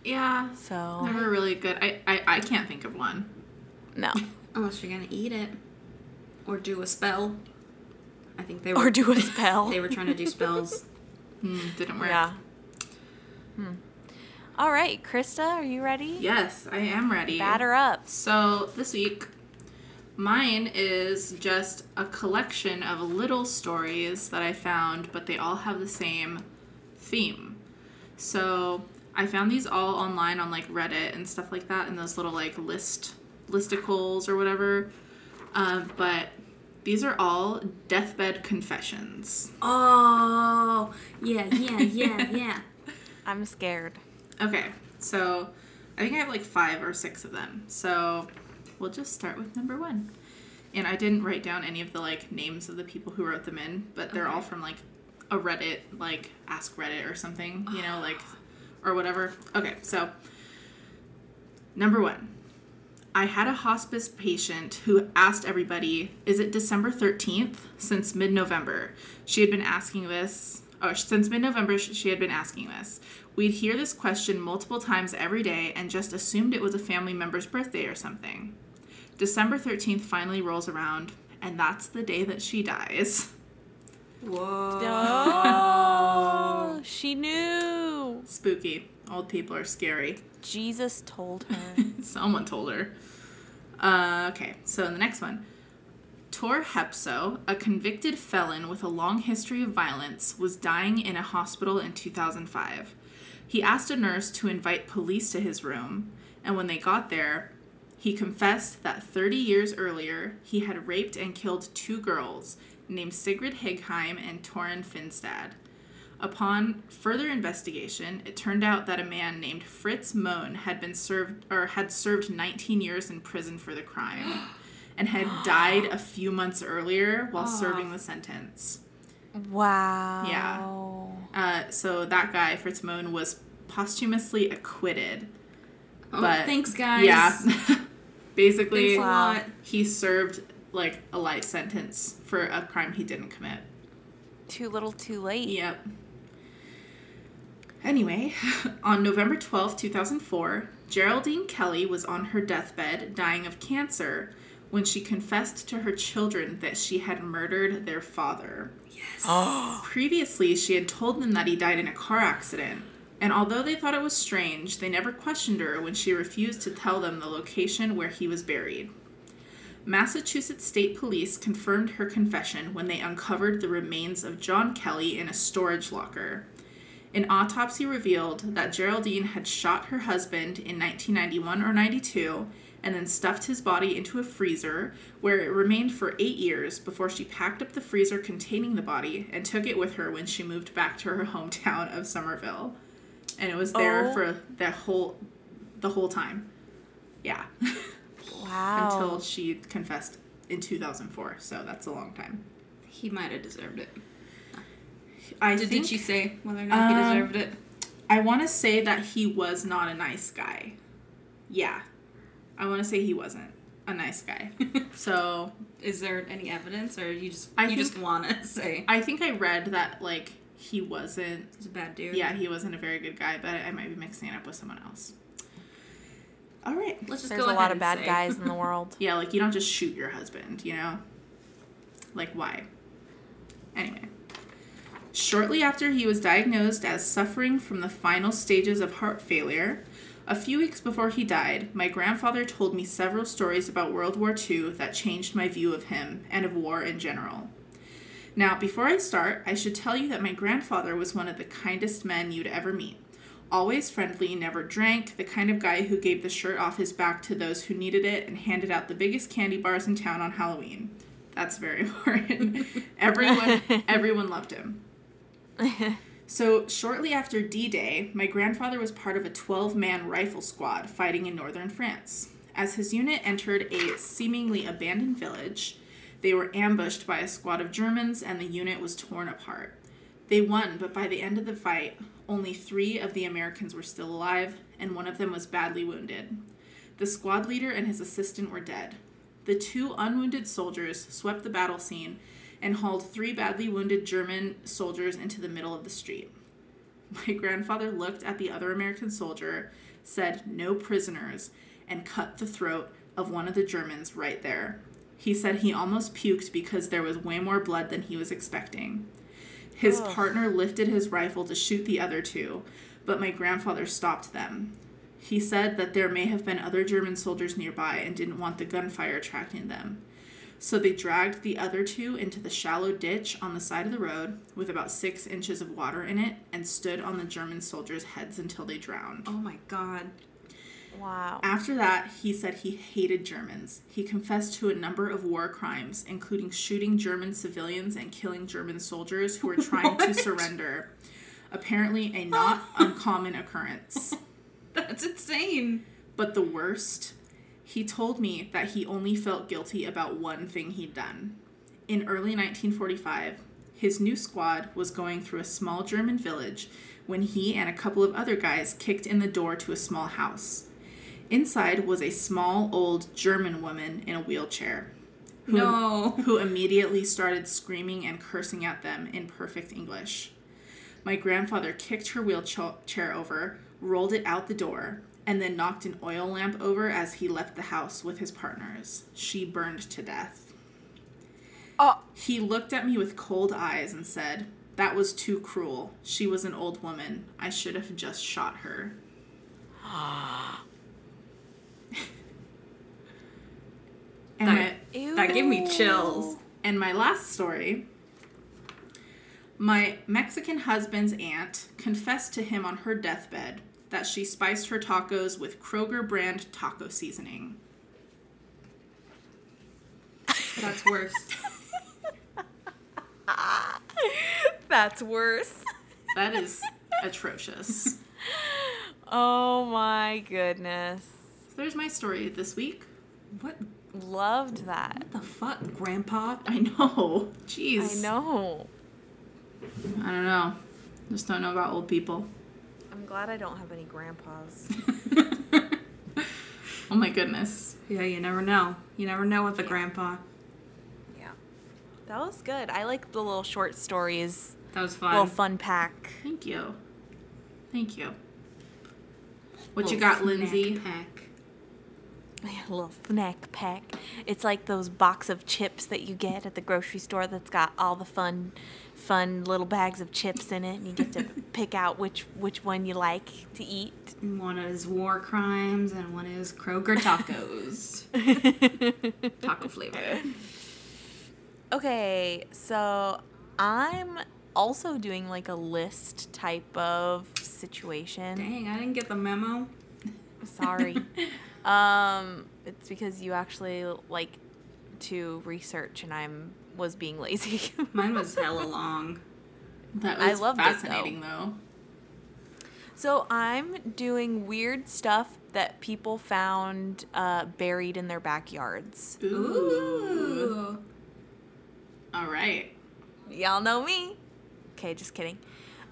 Yeah. So Never really good. I, I I can't think of one. no. Unless you're gonna eat it. Or do a spell. I think they were Or do a spell. they were trying to do spells. Hmm, didn't work. Yeah. Hmm. All right, Khrysta, are you ready? Yes, I am ready. Batter up. So this week, mine is just a collection of little stories that I found, but they all have the same theme. So I found these all online on like Reddit and stuff like that, and those little like list listicles or whatever. Um, but these are all deathbed confessions. Oh yeah, yeah, yeah, yeah. I'm scared. Okay, so I think I have like five or six of them. So we'll just start with number one. And I didn't write down any of the like names of the people who wrote them in, but they're all from like a Reddit, like Ask Reddit or something, you know, like ah. or whatever. Okay, so number one. I had a hospice patient who asked everybody, "Is it December 13th?" since mid-November. She had been asking this, or since mid-November she had been asking this. We'd hear this question multiple times every day and just assumed it was a family member's birthday or something. December 13th finally rolls around, and that's the day that she dies. Whoa. Oh, she knew. Spooky. Old people are scary. Jesus told her. Someone told her. Uh, okay, so in the next one. Tor Hepso, a convicted felon with a long history of violence, was dying in a hospital in 2005. He asked a nurse to invite police to his room, and when they got there, he confessed that 30 years earlier he had raped and killed two girls named Sigrid Heggheim and Torunn Finstad. Upon further investigation, it turned out that a man named Fritz Moen had been served or had served 19 years in prison for the crime and had died a few months earlier while serving the sentence. Wow. Yeah. Uh, so that guy, Fritz Moen, was posthumously acquitted. Oh, But- thanks, guys. Yeah. Basically, Wow. he served like a life sentence for a crime he didn't commit. Too little, too late. Yep. Anyway, on November twelfth, two 2004, Geraldine Kelly was on her deathbed dying of cancer when she confessed to her children that she had murdered their father. Oh. Previously, she had told them that he died in a car accident, and although they thought it was strange, they never questioned her when she refused to tell them the location where he was buried. Massachusetts State Police confirmed her confession when they uncovered the remains of John Kelly in a storage locker. An autopsy revealed that Geraldine had shot her husband in 1991 or 92 and then stuffed his body into a freezer where it remained for eight years before she packed up the freezer containing the body and took it with her when she moved back to her hometown of Somerville. And it was there Oh. for the whole the whole time. Yeah. Wow. Until she confessed in 2004. So that's a long time. He might have deserved it. I Did, think did she say whether or not he Um, deserved it? I want to say that he was not a nice guy. Yeah. I want to say he wasn't a nice guy. so Is there any evidence, or you just I you think- just want to say I think I read that like he wasn't. he's a bad dude? Yeah, he wasn't a very good guy, but I might be mixing it up with someone else. All right. Let's just There's go a ahead lot of bad say. guys in the world. Yeah, like you don't just shoot your husband, you know? Like, why? Anyway. Shortly after he was diagnosed as suffering from the final stages of heart failure, a few weeks before he died, my grandfather told me several stories about World War II that changed my view of him and of war in general. Now, before I start, I should tell you that my grandfather was one of the kindest men you'd ever meet. Always friendly, never drank, the kind of guy who gave the shirt off his back to those who needed it and handed out the biggest candy bars in town on Halloween. That's very important. everyone everyone loved him. So, shortly after D Day, my grandfather was part of a 12 man rifle squad fighting in northern France. As his unit entered a seemingly abandoned village, they were ambushed by a squad of Germans and the unit was torn apart. They won, but by the end of the fight, only three of the Americans were still alive, and one of them was badly wounded. The squad leader and his assistant were dead. The two unwounded soldiers swept the battle scene and hauled three badly wounded German soldiers into the middle of the street. My grandfather looked at the other American soldier, said, No prisoners, and cut the throat of one of the Germans right there. He said he almost puked because there was way more blood than he was expecting. His Ugh. partner lifted his rifle to shoot the other two, but my grandfather stopped them. He said that there may have been other German soldiers nearby and didn't want the gunfire attracting them. So they dragged the other two into the shallow ditch on the side of the road with about six inches of water in it and stood on the German soldiers' heads until they drowned. Oh my god. Wow. After that, he said he hated Germans. He confessed to a number of war crimes, including shooting German civilians and killing German soldiers who were trying to surrender. Apparently, a not uncommon occurrence. That's insane. But the worst, he told me that he only felt guilty about one thing he'd done. In early 1945, his new squad was going through a small German village when he and a couple of other guys kicked in the door to a small house. Inside was a small old German woman in a wheelchair. Who, No. who immediately started screaming and cursing at them in perfect English. My grandfather kicked her wheelchair over, rolled it out the door, and then knocked an oil lamp over as he left the house with his partners. She burned to death. Oh. He looked at me with cold eyes and said, That was too cruel. She was an old woman. I should have just shot her. and, That- my, That gave me chills. and my last story my Mexican husband's aunt confessed to him on her deathbed that she spiced her tacos with Kroger brand taco seasoning. That's worse. That's worse. That is atrocious. Oh my goodness. So there's my story this week. what Loved that. What the fuck, Grandpa? I know. Jeez. I know. I don't know. Just don't know about old people. I'm glad I don't have any grandpas. oh my goodness. Yeah, you never know. You never know with the Yeah. grandpa. yeah. That was good. I like the little short stories. That was fun. Little fun pack. Thank you. Thank you. What you got, Lyndsie? Pack. Yeah, a little snack pack. It's like those box of chips that you get at the grocery store that's got all the fun fun little bags of chips in it and you get to pick out which which one you like to eat. One is war crimes and one is Kroger tacos. Taco flavor. Okay, so I'm also doing like a list type of situation. Dang, I didn't get the memo. Sorry. um, it's because you actually like to research and I'm was being lazy. Mine was hella long. That I was loved it, fascinating, though. so I'm doing weird stuff that people found uh, buried in their backyards. Ooh. All right. Y'all know me. Okay, just kidding.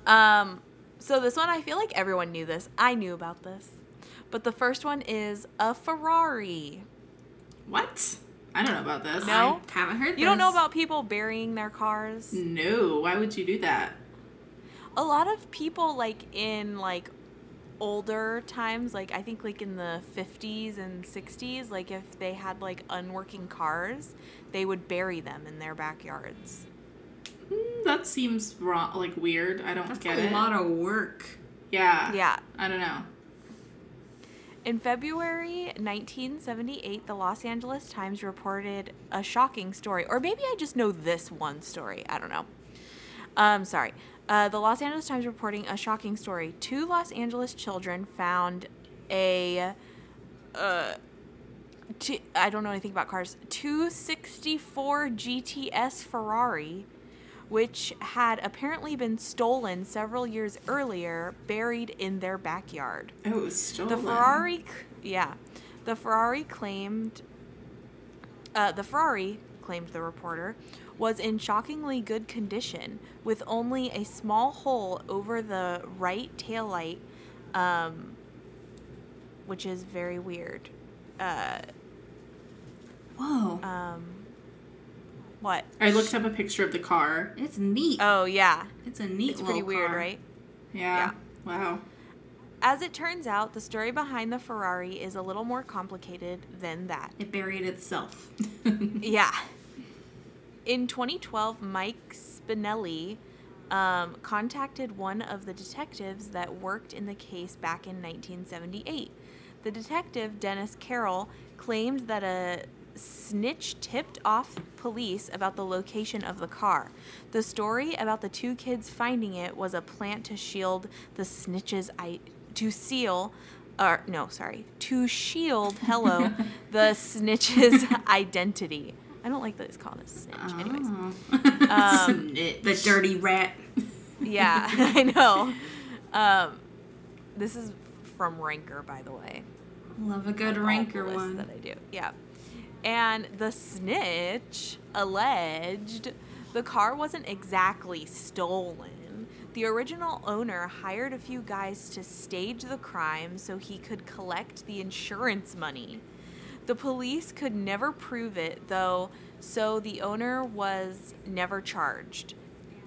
Um, so this one, I feel like everyone knew this. I knew about this. But the first one is a Ferrari. What? I don't know about this. No? I haven't heard You don't know about people burying their cars? No. Why would you do that? A lot of people, like in like older times, like I think like in the 50s and 60s, like if they had like unworking cars, they would bury them in their backyards. Mm, that seems wrong. Like weird. I don't That's get a it. lot of work. yeah. Yeah. I don't know. In February 1978, the Los Angeles Times reported a shocking story, or maybe I just know this one story. I don't know. Um, sorry. Uh, the Los Angeles Times reporting a shocking story. Two Los Angeles children found a. Uh, two, I don't know anything about cars. 264 GTS Ferrari, which had apparently been stolen several years earlier, buried in their backyard. Oh, it was stolen. The Ferrari, yeah, the Ferrari claimed. Uh, the Ferrari claimed the reporter was in shockingly good condition, with only a small hole over the right taillight, um, which is very weird. Uh, Whoa. um, what? I looked up a picture of the car. it's neat. Oh yeah, it's a neat it's pretty little weird, car. right? Yeah. Wow. As it turns out, the story behind the Ferrari is a little more complicated than that. It buried itself. Yeah. In 2012, Mike Spinelli um, contacted one of the detectives that worked in the case back in 1978. The detective, Dennis Carroll, claimed that a snitch tipped off police about the location of the car. The story about the two kids finding it was a plant to shield the snitch's I- to seal or no, sorry, to shield hello the snitch's identity. I don't like that it's called a snitch. Anyways, Oh. Um, the dirty rat. yeah, I know. Um, this is from Ranker, by the way. Love a good ranker one. that I do. Yeah. And the snitch alleged the car wasn't exactly stolen. The original owner hired a few guys to stage the crime so he could collect the insurance money. The police could never prove it, though, so the owner was never charged.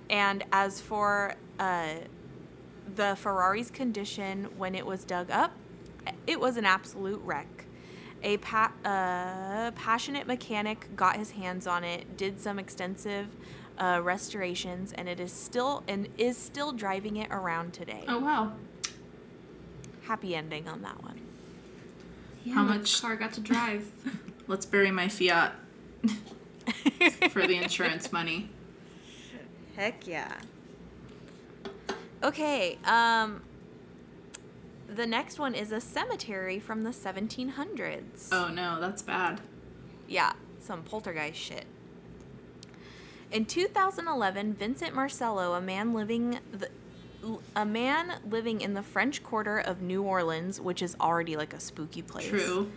And as for uh, the Ferrari's condition when it was dug up, it was an absolute wreck. A pa- uh, passionate mechanic got his hands on it, did some extensive uh, restorations, and it is still and is still driving it around today. Oh wow. Happy ending on that one. Yeah, How much- car got to drive? Let's bury my Fiat for the insurance money. Heck yeah. Okay, um the next one is a cemetery from the 1700s. Oh no, that's bad. Yeah, some poltergeist shit. In 2011, Vincent Marcello, a man living the a man living in the French Quarter of New Orleans, which is already like a spooky place. True.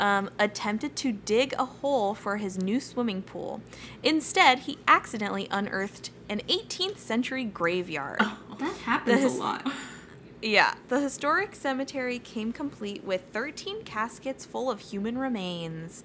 um, attempted to dig a hole for his new swimming pool. Instead, he accidentally unearthed an 18th century graveyard. That happens This- a lot. Yeah, the historic cemetery came complete with 13 caskets full of human remains,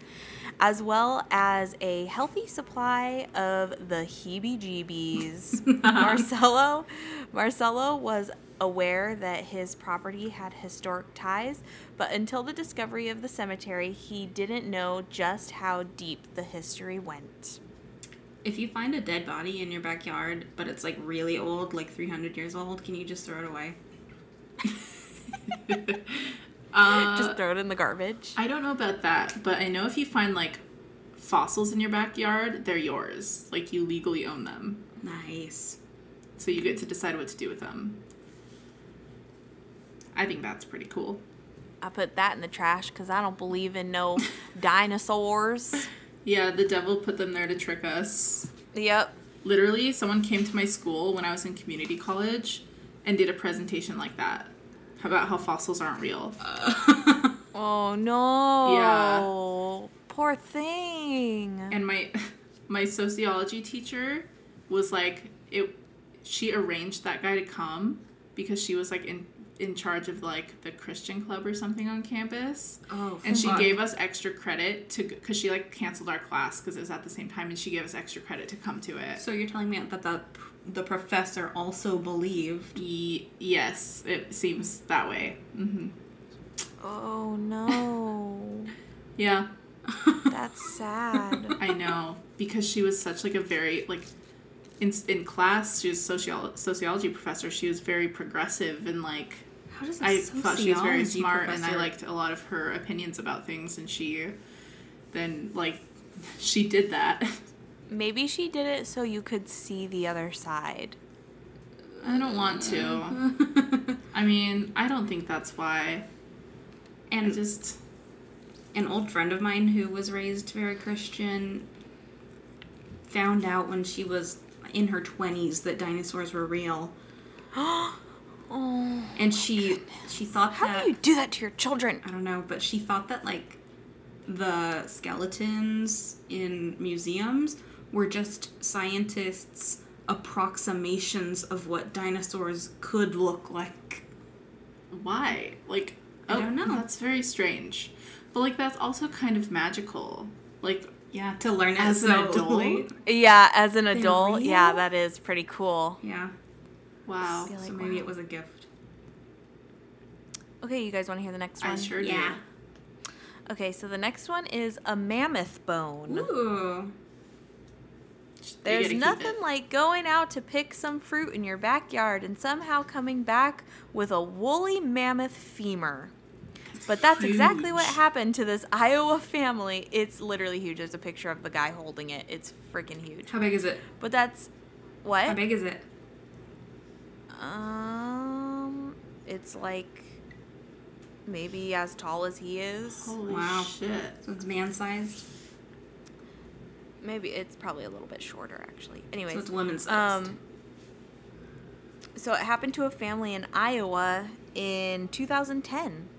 as well as a healthy supply of the heebie-jeebies. Marcello, Marcello was aware that his property had historic ties, but until the discovery of the cemetery, he didn't know just how deep the history went. If you find a dead body in your backyard, but it's like really old, like 300 years old, can you just throw it away? Uh, Just throw it in the garbage. I don't know about that, but I know if you find like fossils in your backyard, they're yours. Like you legally own them. Nice. So you get to decide what to do with them. I think that's pretty cool. I put that in the trash because I don't believe in no dinosaurs. Yeah, the devil put them there to trick us. Yep. Literally, someone came to my school when I was in community college and did a presentation like that about how fossils aren't real. Oh no. Yeah. Poor thing. and my my sociology teacher was like it she arranged that guy to come because she was like in in charge of like the Christian club or something on campus. Oh, And she gave us extra credit to because she like canceled our class because it was at the same time, and she gave us extra credit to come to it. So you're telling me that the the professor also believed? Ye- yes, it seems that way. hmm oh no. Yeah, That's sad. I know because she was such like a very like in in class she was socio- sociology professor. She was very progressive and like How does I thought she was very smart and I liked a lot of her opinions about things and she then like she did that. Maybe she did it so you could see the other side. I don't want to. I mean, I don't think that's why. I and just an old friend of mine who was raised very Christian found out when she was in her 20s that dinosaurs were real. Oh, And she she thought that how that do you do that to your children? I don't know, but she thought that like the skeletons in museums were just scientists' approximations of what dinosaurs could look like. why? Like, I oh, don't know. That's very strange. But like, that's also kind of magical. Like, Yeah, to learn it as an so adult. Yeah, as an adult, yeah, that is pretty cool. Yeah, Wow. Feel so maybe wow. it was a gift. Okay, you guys want to hear the next one? I sure Yeah. do. Okay, so the next one is a mammoth bone. Ooh. You There's gotta keep nothing like going out to pick some fruit in your backyard and somehow coming back with a woolly mammoth femur. But that's exactly what happened to this Iowa family. It's literally huge. There's a picture of the guy holding it. It's freaking huge. How big is it? But that's what? How big is it? Um, it's like maybe as tall as he is. Holy Wow. shit. So it's man-sized. Maybe it's probably a little bit shorter actually. Anyways, So it's women-sized. Um, so it happened to a family in Iowa in 2010.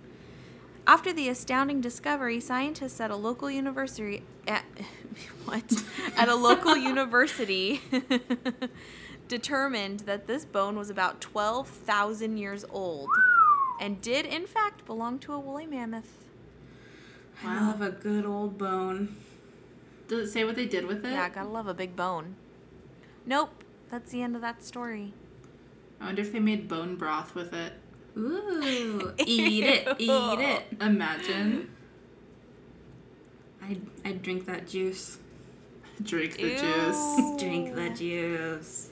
After the astounding discovery, scientists at a local university at what at a local university determined that this bone was about 12,000 years old and did in fact belong to a woolly mammoth. I love a good old bone. Does it say what they did with it? Yeah, gotta love a big bone. Nope, that's the end of that story. I wonder if they made bone broth with it. Ooh, eat it, eat it. Imagine. I'd, I'd drink that juice. Drink the Ew. juice. Drink the juice.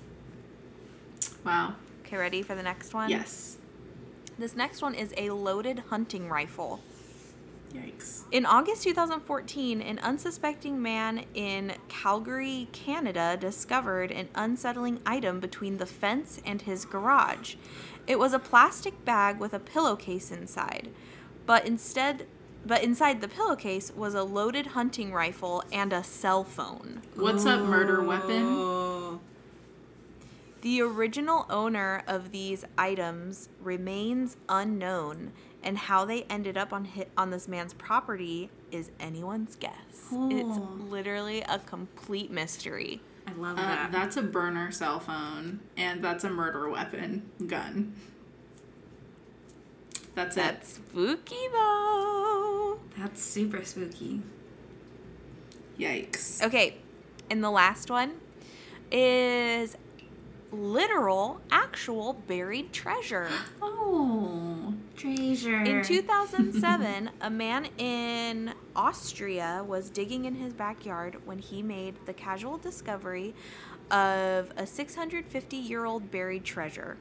Wow. Okay, ready for the next one? Yes. This next one is a loaded hunting rifle. Yikes. In August 2014, an unsuspecting man in Calgary, Canada, discovered an unsettling item between the fence and his garage. It was a plastic bag with a pillowcase inside, but instead but inside the pillowcase was a loaded hunting rifle and a cell phone. What's up, murder weapon? The original owner of these items remains unknown, and how they ended up on hit on this man's property is anyone's guess. It's Oh. literally a complete mystery. I love Uh, that. that's a burner cell phone, and that's a murder weapon gun. That's, That's spooky though. That's super spooky. Yikes. Okay, and the last one is literal, actual buried treasure. Oh. Treasure. In 2007, a man in Austria was digging in his backyard when he made the casual discovery of a 650 year old buried treasure,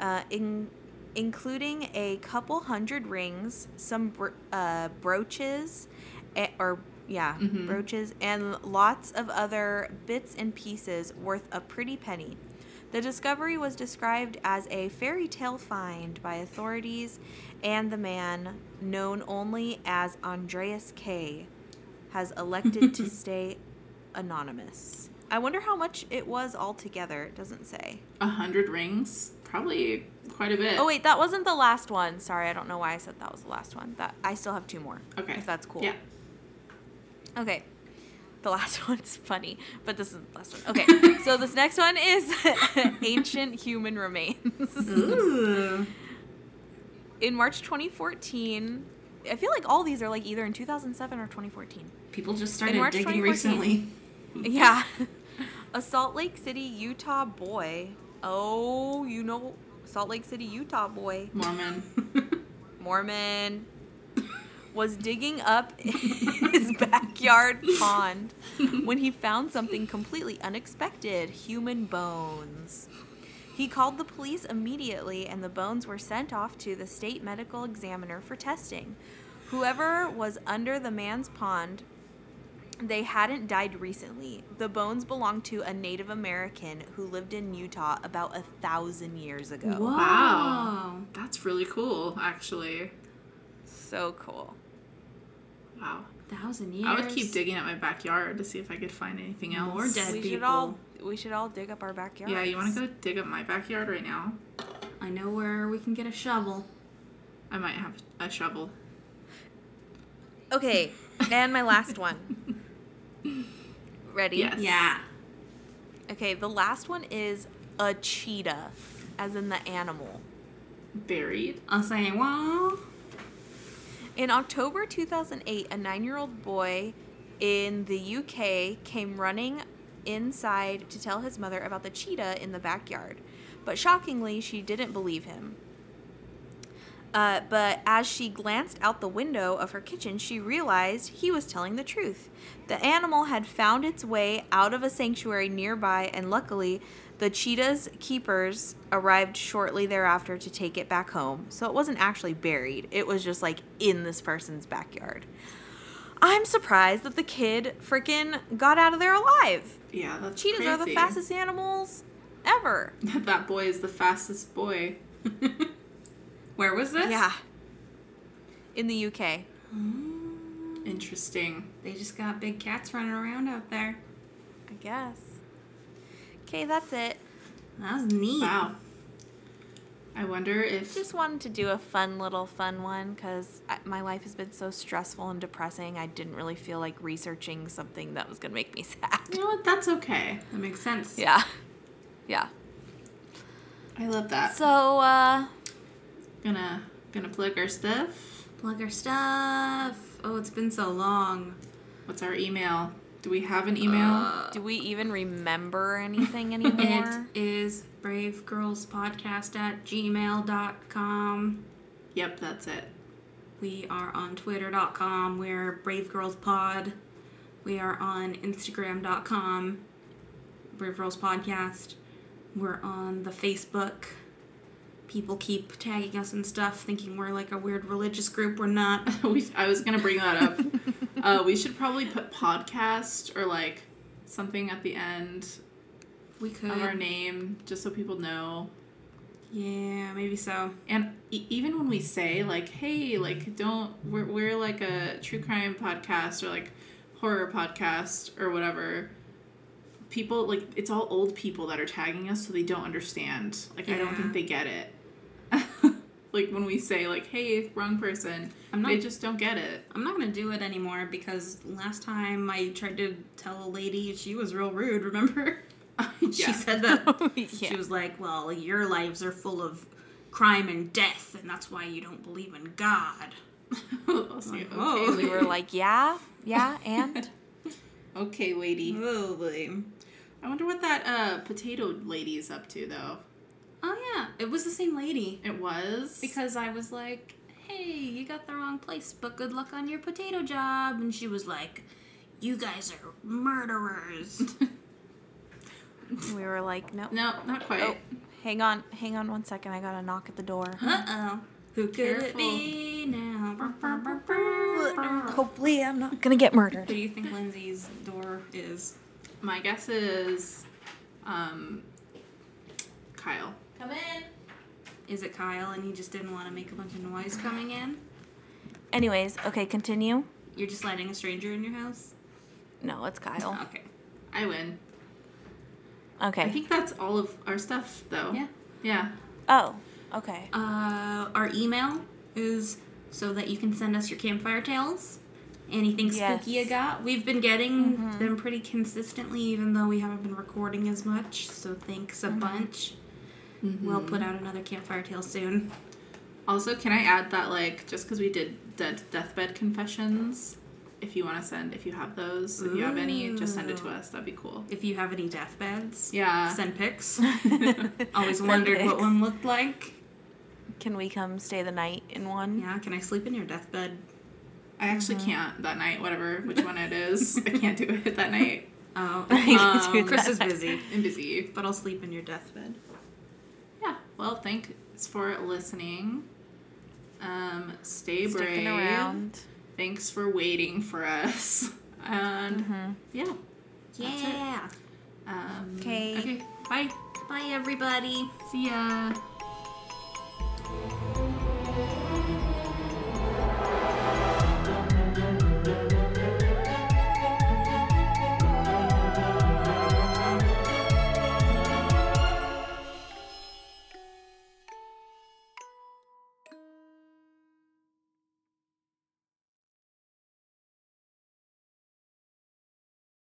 uh, in, including a couple hundred rings, some br- uh, brooches, or yeah, Mhm. brooches, and lots of other bits and pieces worth a pretty penny. The discovery was described as a fairy tale find by authorities, and the man, known only as Andreas K., has elected to stay anonymous. I wonder how much it was altogether. It doesn't say. A hundred rings? Probably quite a bit. Oh wait, that wasn't the last one. Sorry, I don't know why I said that was the last one. That I still have two more. Okay. If that's cool. Yeah. Okay. The last one's funny, but this is the last one. Okay. so this next one is ancient human remains. Ooh. in March 2014, I feel like all these are like either in 2007 or 2014. People just started digging recently. Yeah. A Salt Lake City, Utah boy. Oh, you know Salt Lake City, Utah boy. Mormon. Mormon was digging up his backyard pond when he found something completely unexpected human bones. He called the police immediately, and the bones were sent off to the state medical examiner for testing. Whoever was under the man's pond they hadn't died recently. The bones belonged to a Native American who lived in Utah about a thousand years ago. Whoa. Wow. That's really cool, actually. So cool. Wow. Thousand years. I would keep digging at my backyard to see if I could find anything else. More dead we people. should all we should all dig up our backyard. Yeah, you want to go dig up my backyard right now? I know where we can get a shovel. I might have a shovel. Okay, and my last one. Ready? Yes. Yeah. Okay, the last one is a cheetah, as in the animal. Buried. I'll say, well, In October 2008, a nine year old boy in the UK came running inside to tell his mother about the cheetah in the backyard. But shockingly, she didn't believe him. Uh, but as she glanced out the window of her kitchen, she realized he was telling the truth. The animal had found its way out of a sanctuary nearby, and luckily, the cheetah's keepers arrived shortly thereafter to take it back home. So it wasn't actually buried, it was just like in this person's backyard. I'm surprised that the kid freaking got out of there alive. Yeah, that's Cheetahs are the fastest animals ever. that boy is the fastest boy. where was this? Yeah. In the UK. Interesting. They just got big cats running around out there. I guess. Okay, that's it. That was neat. Wow. I wonder if Just wanted to do a fun little fun one because my life has been so stressful and depressing. I didn't really feel like researching something that was going to make me sad. you know what, that's okay. That makes sense. Yeah. Yeah. I love that. So, uh, gonna gonna plug our stuff. Plug our stuff. Oh, it's been so long. What's our email? Do we have an email? Uh, do we even remember anything anymore? It is bravegirlspodcast at gmail.com. yep, that's it. We are on twitter.com. We're bravegirlspod. We are on instagram.com. Brave Girls Podcast. We're on the Facebook. People keep tagging us and stuff, thinking we're like a weird religious group. We're not. we, I was gonna bring that up. uh, we should probably put podcast or like something at the end We could. of our name, just so people know. Yeah, maybe so. And e- even when we say like, "Hey, like, don't we're we're like a true crime podcast or like horror podcast or whatever," people like it's all old people that are tagging us, so they don't understand. Like, I don't think they get it. like when we say like, "Hey, wrong person," I'm not- they just don't get it. I'm not gonna do it anymore because last time I tried to tell a lady she was real rude. Remember? She Yeah. said that yeah. she was like, "Well, your lives are full of crime and death, and that's why you don't believe in God." I'll okay, Oh. we were like, yeah, yeah, and okay, lady. Oh boy. I wonder what that uh potato lady is up to though. Oh yeah, it was the same lady. It was Because I was like, "Hey, you got the wrong place, but good luck on your potato job," and she was like, "You guys are murderers." we were like, no. no, not quite. Oh, hang on, hang on one second. I got a knock at the door. uh oh. Who could it be now? Hopefully, I'm not gonna get murdered. Who murdered. do you think Lyndsie's door is? My guess is um Kyle. Come in. Is it Kyle and he just didn't want to make a bunch of noise coming in? Anyways, okay, continue. You're just letting a stranger in your house? No, it's Kyle. Okay. I win. Okay. I think that's all of our stuff though. Yeah. Yeah. oh, okay. Uh, our email is so that you can send us your campfire tales. Anything Yes. spooky you got? We've been getting them pretty consistently, even though we haven't been recording as much. So thanks a bunch. We'll put out another campfire tale soon. Also, can I add that like just because we did dead deathbed confessions, if you want to send, if you have those, if you have any, just send it to us. That'd be cool. If you have any deathbeds, Yeah. send pics. Always wondered what one looked like. Can we come stay the night in one? Yeah, can I sleep in your deathbed? I actually can't that night. Whatever, which one it is, I can't do it that night. Oh, um, Khrysta. is busy, I'm busy. but I'll sleep in your deathbed. Yeah. Well, thanks for listening. Um, stay Sticking brave. Around. Thanks for waiting for us. And mm-hmm. yeah. Yeah. Um, okay. Okay. Bye. Bye, everybody. See ya.